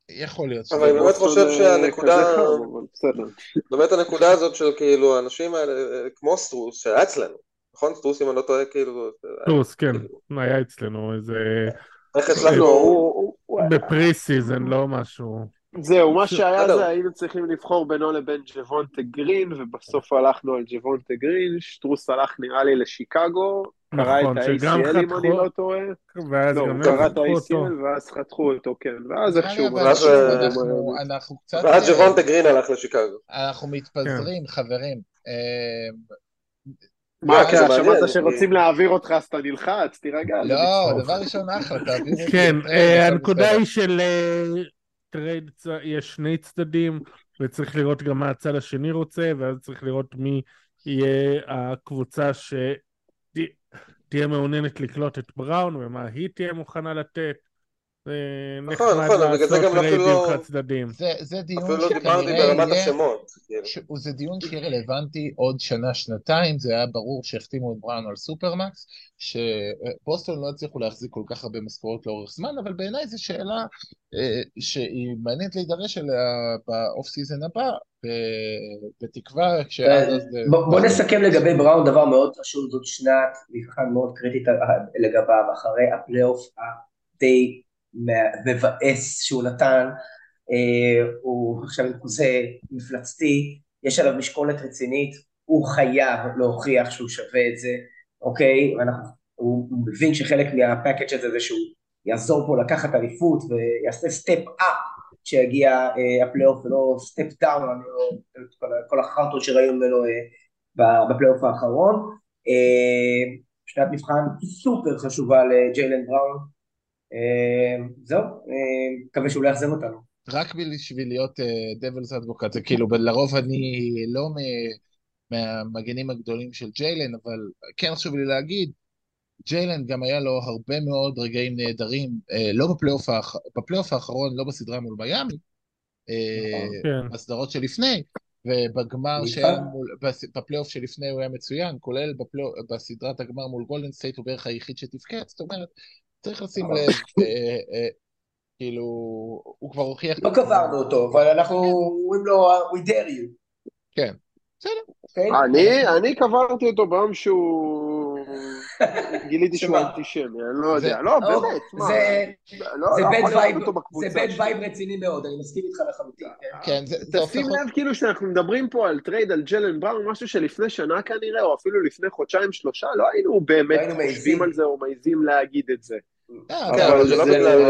יכול להיות. אבל אני באמת חושב שהנקודה, באמת הנקודה הזאת של כאילו האנשים האלה, כמו סטרוס, שהיה אצלנו, נכון? סטרוס אם אני לא טועה, כאילו... סטרוס, כן, היה אצלנו איזה... איך הצלחנו... ב preseason, לא משהו... זהו, מה [LAUGHS] שהיה זה היינו צריכים לבחור בינו לבין ג'וונטה גרין, ובסוף הלכנו על ג'וונטה גרין, סטרוס הלך נראה לי לשיקגו, קרע את נכון, ה-ACL אם אני לא טועה, לא, הוא קרע את ה-ACL ואז חתכו אותו, כן, ואז איכשהו... אנחנו קצת... ואז ג'וונטה גרין הלך לשיקגו. אנחנו מתפזרים, חברים. מה, כן, שמעת שרוצים להעביר אותך אז אתה נלחץ, תירגע. לא, דבר ראשון אחלה, תעביר אותי. כן, אה, הנקודה היא של טרייד, יש שני צדדים, וצריך לראות גם מה הצד השני רוצה, ואז צריך לראות מי יהיה הקבוצה שתהיה מעוניינת לקלוט את בראון, ומה היא תהיה מוכנה לתת. זה נכון, נכון, בגלל זה גם אפילו לא... זה, זה דיון אפילו לא דיברתי ברמת השמות. כאילו. זה דיון שיהיה רלוונטי עוד שנה-שנתיים, זה היה ברור שהחתימו את בראון על supermax, שבוסטון לא הצליחו להחזיק כל כך הרבה משכורות לאורך זמן, אבל בעיניי זו שאלה אה, שהיא מעניינת להידרש אליה ב off season הבא, בתקווה שעד אז... בוא נסכם לגבי בראון דבר מאוד חשוב, זאת שנת מבחן מאוד קריטית לגביו, אחרי הפלייאוף הדי מבאס שהוא נתן, אה, הוא עכשיו עם חוזה מפלצתי, יש עליו משקולת רצינית, הוא חייב להוכיח שהוא שווה את זה, אוקיי? ואנחנו, הוא, מבין שחלק מה package הזה זה שהוא יעזור פה לקחת אליפות ויעשה step up כשיגיע אה, הפלייאוף ולא step down, לא, כל, כל החרטות שראינו ממנו אה, בפלייאוף האחרון. אה, שנת מבחן סופר חשובה לג'יילן בראון, זהו, אה, מקווה שהוא לא יאכזב אותנו. רק בשביל להיות devil's uh, advocate, זה כאילו, לרוב אני לא מהמגנים הגדולים של ג'יילן, אבל כן חשוב לי להגיד, ג'יילן גם היה לו הרבה מאוד רגעים נהדרים, אה, לא בפלייאוף, האח... בפלייאוף האחרון, לא בסדרה מול מיאמי, אה, כן. בסדרות שלפני, ובגמר שהיה מול, בפלייאוף שלפני הוא היה מצוין, כולל בסדרת הגמר מול גולדן סטייט הוא בערך היחיד שתפקד, זאת אומרת, צריך לשים לב, אה, אה, כאילו, הוא כבר הוכיח... לא קברנו אותו, אבל אנחנו אומרים לו, we dare you. כן, בסדר. אוקיי? אני קברתי אותו ביום שהוא... גיליתי שהוא אנטישמי, אני לא יודע. לא, באמת, מה? זה bad vibe רציני מאוד, אני מסכים איתך לחלוטין. כן, תשים לב כאילו שאנחנו מדברים פה על trade על ג'יילן בראון, משהו שלפני שנה כנראה, או אפילו לפני חודשיים שלושה, לא היינו באמת חושבים על זה או מעיזים להגיד את זה. אה, כן, אבל זה לא בגלל...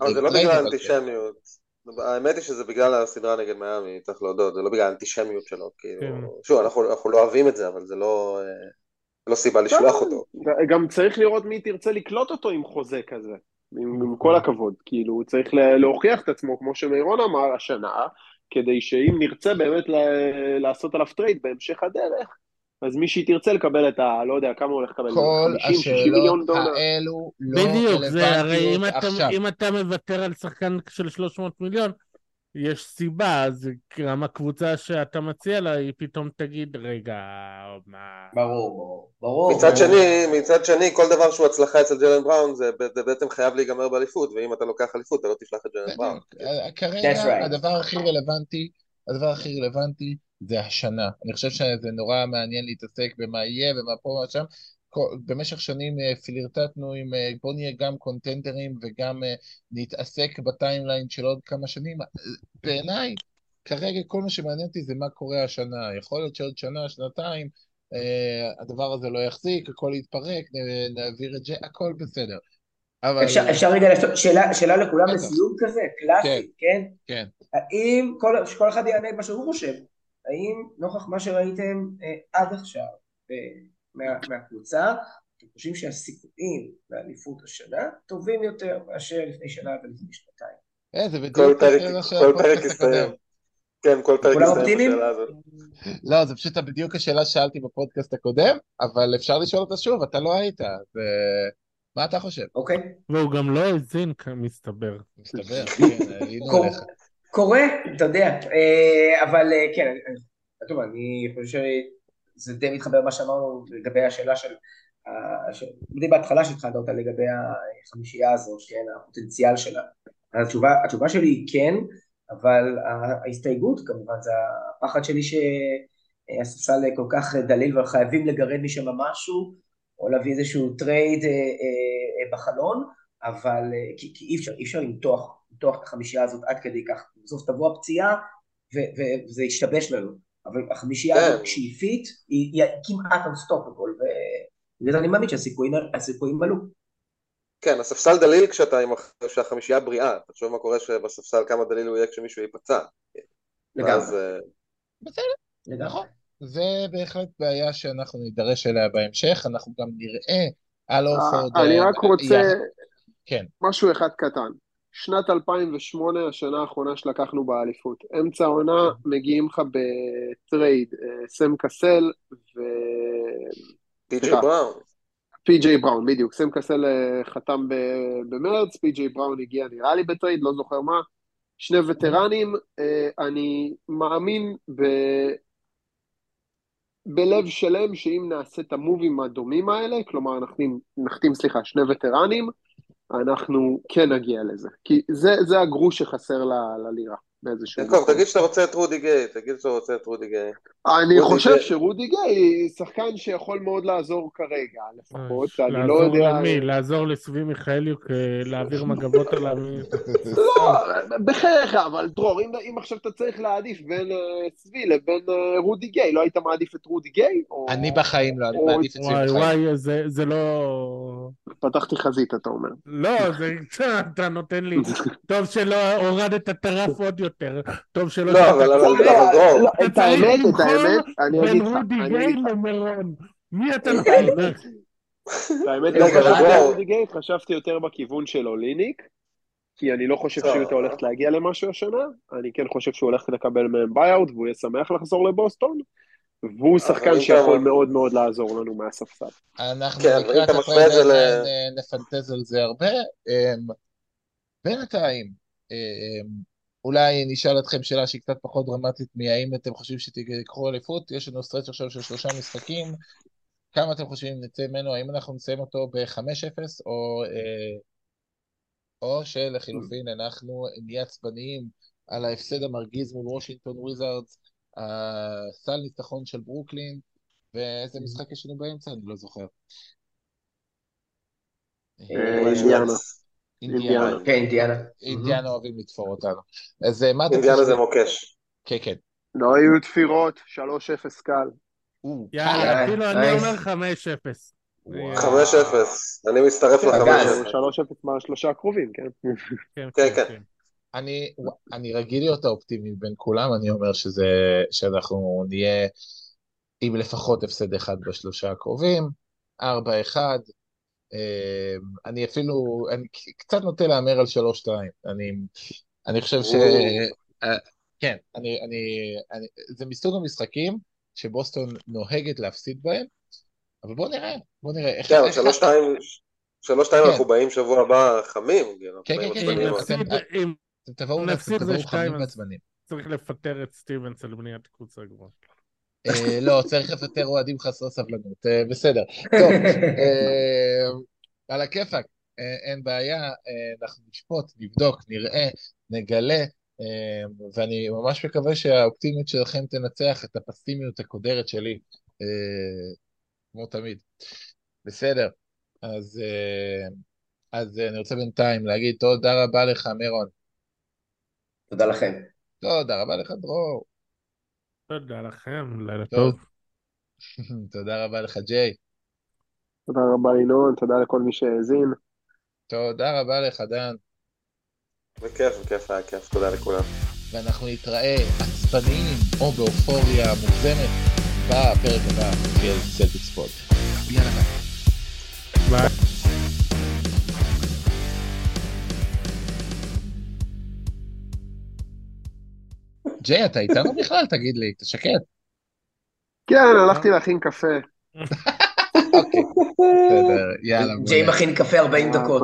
אבל זה לא בגלל אנטישמיות. האמת היא שזה בגלל הסדרה נגד מיאמי, צריך להודות, זה לא בגלל האנטישמיות שלו, כאילו, כן. שוב, אנחנו לא אוהבים את זה, אבל זה לא, אה, לא סיבה לשלוח אותו. גם צריך לראות מי תרצה לקלוט אותו עם חוזה כזה, עם כל הכבוד, כאילו, הוא צריך להוכיח את עצמו, כמו שמירון אמר השנה, כדי שאם נרצה באמת לעשות עליו trade בהמשך הדרך, אז מי שהיא תרצה לקבל את ה... לא יודע, כמה הוא הולך לקבל? כל השאלות האלו לא בדיוק, זה הרי אם אתה, אם אתה מוותר על שחקן של 300 מיליון, יש סיבה, אז גם הקבוצה שאתה מציע לה, היא פתאום תגיד, רגע, מה... ברור, ברור. מצד שני, מצד שני, כל דבר שהוא הצלחה אצל ג'לן בראון, זה, זה בעצם חייב להיגמר באליפות, ואם אתה לוקח אליפות, אתה לא תשלח את ג'לן בראון. כרגע, הדבר הכי רלוונטי, הדבר הכי רלוונטי זה השנה. אני חושב שזה נורא מעניין להתעסק במה יהיה ומה פה ומה שם. במשך שנים אה, פלירטטנו עם אה, בוא נהיה גם קונטנדרים וגם אה, נתעסק בטיימליין של עוד כמה שנים. בעיניי, כרגע כל מה שמעניין אותי זה מה קורה השנה. יכול להיות שעוד שנה, שנתיים, הדבר הזה לא יחזיק, הכל יתפרק, נעביר את זה, הכל בסדר. אבל... אפשר, אפשר רגע לשאול, שאלה, שאלה לכולם לסיום כזה, קלאסי, כן? כן. כן. האם כל, כל אחד יענה מה שהוא חושב, האם נוכח מה שראיתם אה, עד עכשיו אה, מה, מהקבוצה, אתם חושבים שהסיכויים לאליפות השנה טובים יותר מאשר לפני שנה ולפני שנתיים? אה, זה בדיוק השאלה של הפודקאסט הקודם. כן, כל פרק יסתיים בשאלה הזאת. לא, זה פשוט בדיוק השאלה ששאלתי בפודקאסט הקודם, אבל אפשר לשאול אותה שוב, אתה לא היית, ו... מה אתה חושב? אוקיי. והוא גם לא האזין, מסתבר. מסתבר, [LAUGHS] כן, היינו עליך. קורה, אתה יודע, אה, אבל אה, כן, טוב, אני חושב שזה די מתחבר למה שאמרנו לגבי השאלה של, די בהתחלה שהתחלת אותה לגבי החמישייה הזו, כן, הפוטנציאל שלה. התשובה, התשובה שלי היא כן, אבל ההסתייגות כמובן זה הפחד שלי שהספסל כל כך דליל וחייבים לגרד משם משהו, או להביא איזשהו trade בחלון, אבל כי, כי אי אפשר, אי אפשר למתוח לפתוח את החמישייה הזאת עד כדי כך. בסוף תבוא הפציעה וזה ישתבש לנו. אבל החמישייה הזאת כן. כשהיא fit היא כמעט unstoppable ובגלל זה אני מאמין שהסיכויים עלו. כן, הספסל דליל כשאתה עם החמישייה בריאה, תחשוב מה קורה שבספסל כמה דליל הוא יהיה כשמישהו ייפצע. לגמרי. בסדר, נכון. זה בהחלט בעיה שאנחנו נידרש אליה בהמשך, אנחנו גם נראה על אורפורד... אני רק רוצה כן. משהו אחד קטן. שנת 2008, השנה האחרונה שלקחנו באליפות. אמצע העונה מגיעים לך בטרייד, סם קסל ו... פי.ג'יי בראון. פי.ג'יי בראון, בדיוק. סם קסל חתם במרץ, פי.ג'יי בראון הגיע נראה לי ב trade, לא זוכר מה. שני וטרנים, אני מאמין ב... בלב שלם שאם נעשה את ה move ים הדומים האלה, כלומר נחתים, נחתים סליחה, שני וטרנים, אנחנו כן נגיע לזה. כי זה, זה הגרוש שחסר ללירה. באיזשהו... יעקב, תגיד שאתה רוצה את רודי גיי, תגיד שאתה רוצה את רודי גיי. אני חושב שרודי גיי שחקן שיכול מאוד לעזור כרגע, לפחות, אני לא יודע... לעזור למי? לעזור לצבי מיכאלי להעביר מגבות עליו? לא, בחייך, אבל דרור, אם עכשיו אתה צריך להעדיף בין צבי לבין רודי גיי, לא היית מעדיף את רודי גיי? אני בחיים לא, אני מעדיף את צבי מיכאלי. וואי, וואי, זה לא... פתחתי חזית, אתה אומר. לא, זה... [LAUGHS] אתה נותן לי... טוב שלא הורדת את הרף עוד יותר. יותר, טוב שלא... לא, אבל דרור. את האמת, את האמת, אני אגיד לך. בין רודי גיי למירון. מי אתה? את האמת, לא חשבתי על רודי גיי, חשבתי יותר בכיוון של אוליניק, כי אני לא חושב שיוטה הולכת להגיע למשהו השנה, אני כן חושב שהוא הולך לקבל מהם buyout, והוא יהיה שמח לחזור לבוסטון. והוא שחקן שיכול מאוד מאוד לעזור לנו מהספסל. אנחנו לקראת הפרק נפנטז על זה הרבה. בינתיים, אולי נשאל אתכם שאלה שהיא קצת פחות דרמטית מהאם אתם חושבים שתיקחו אליפות, יש לנו stretch עכשיו של שלושה משחקים, כמה אתם חושבים נצא ממנו, האם אנחנו נסיים אותו ב-5-0 או, אה, או שלחילופין אנחנו נהיה עצבניים על ההפסד המרגיז מול וושינגטון וויזארדס, הסל ניצחון של ברוקלין, ואיזה משחק יש לנו באמצע? אני לא זוכר. אינדיאנה. אינדיאנה. כן, אינדיאנה. אינדיאנה אוהבים לתפור אותנו. אז מה אתה אינדיאנה זה מוקש. כן, כן. לא היו תפירות, 3-0 קל. יאללה, אפילו אני אומר 5-0. 5-0, אני מצטרף ל-5-0. 3-0 מהשלושה הקרובים, כן? כן, כן. אני, אני רגיל להיות האופטימי בין כולם, אני אומר שזה, שאנחנו נהיה עם לפחות הפסד אחד בשלושה הקרובים, 4-1, אני אפילו, אני קצת נוטה להמר על 3-2, אני, אני חושב ש... כן, אני, אני, אני, זה מסוג המשחקים שבוסטון נוהגת להפסיד בהם, אבל בוא נראה, בוא נראה. איך... כן, שלוש שתיים, שלוש שתיים אנחנו באים שבוע הבא חמים. כן, כן, כן, אתם תבואו חמים ועצבנים. צריך לפטר את סטיבנס על בניית קבוצה גבוהה. לא, צריך לפטר אוהדים חסרי סבלנות, בסדר. טוב, על הכיפאק, אין בעיה, אנחנו נשפוט, נבדוק, נראה, נגלה, ואני ממש מקווה שהאופטימיות שלכם תנצח את הפסימיות הקודרת שלי, כמו תמיד. בסדר, אז, אז אני רוצה בינתיים להגיד תודה רבה לך, מירון. תודה לכם. תודה רבה לך, דרור. תודה לכם, לילה טוב. [LAUGHS] תודה רבה לך, ג'יי. תודה רבה ינון, תודה לכל מי שהאזין. תודה רבה לך, דן. בכיף, בכיף, היה כיף, תודה לכולם. ואנחנו נתראה עצבניים או באופוריה מוגזמת בפרק הבא של סלטיק ספורט. יאללה ביי. ביי. ג'יי, אתה איתנו בכלל? תגיד לי, אתה שקט. כן, הלכתי להכין קפה. [LAUGHS] אוקיי, בסדר, יאללה. ג'יי מכין קפה 40 דקות.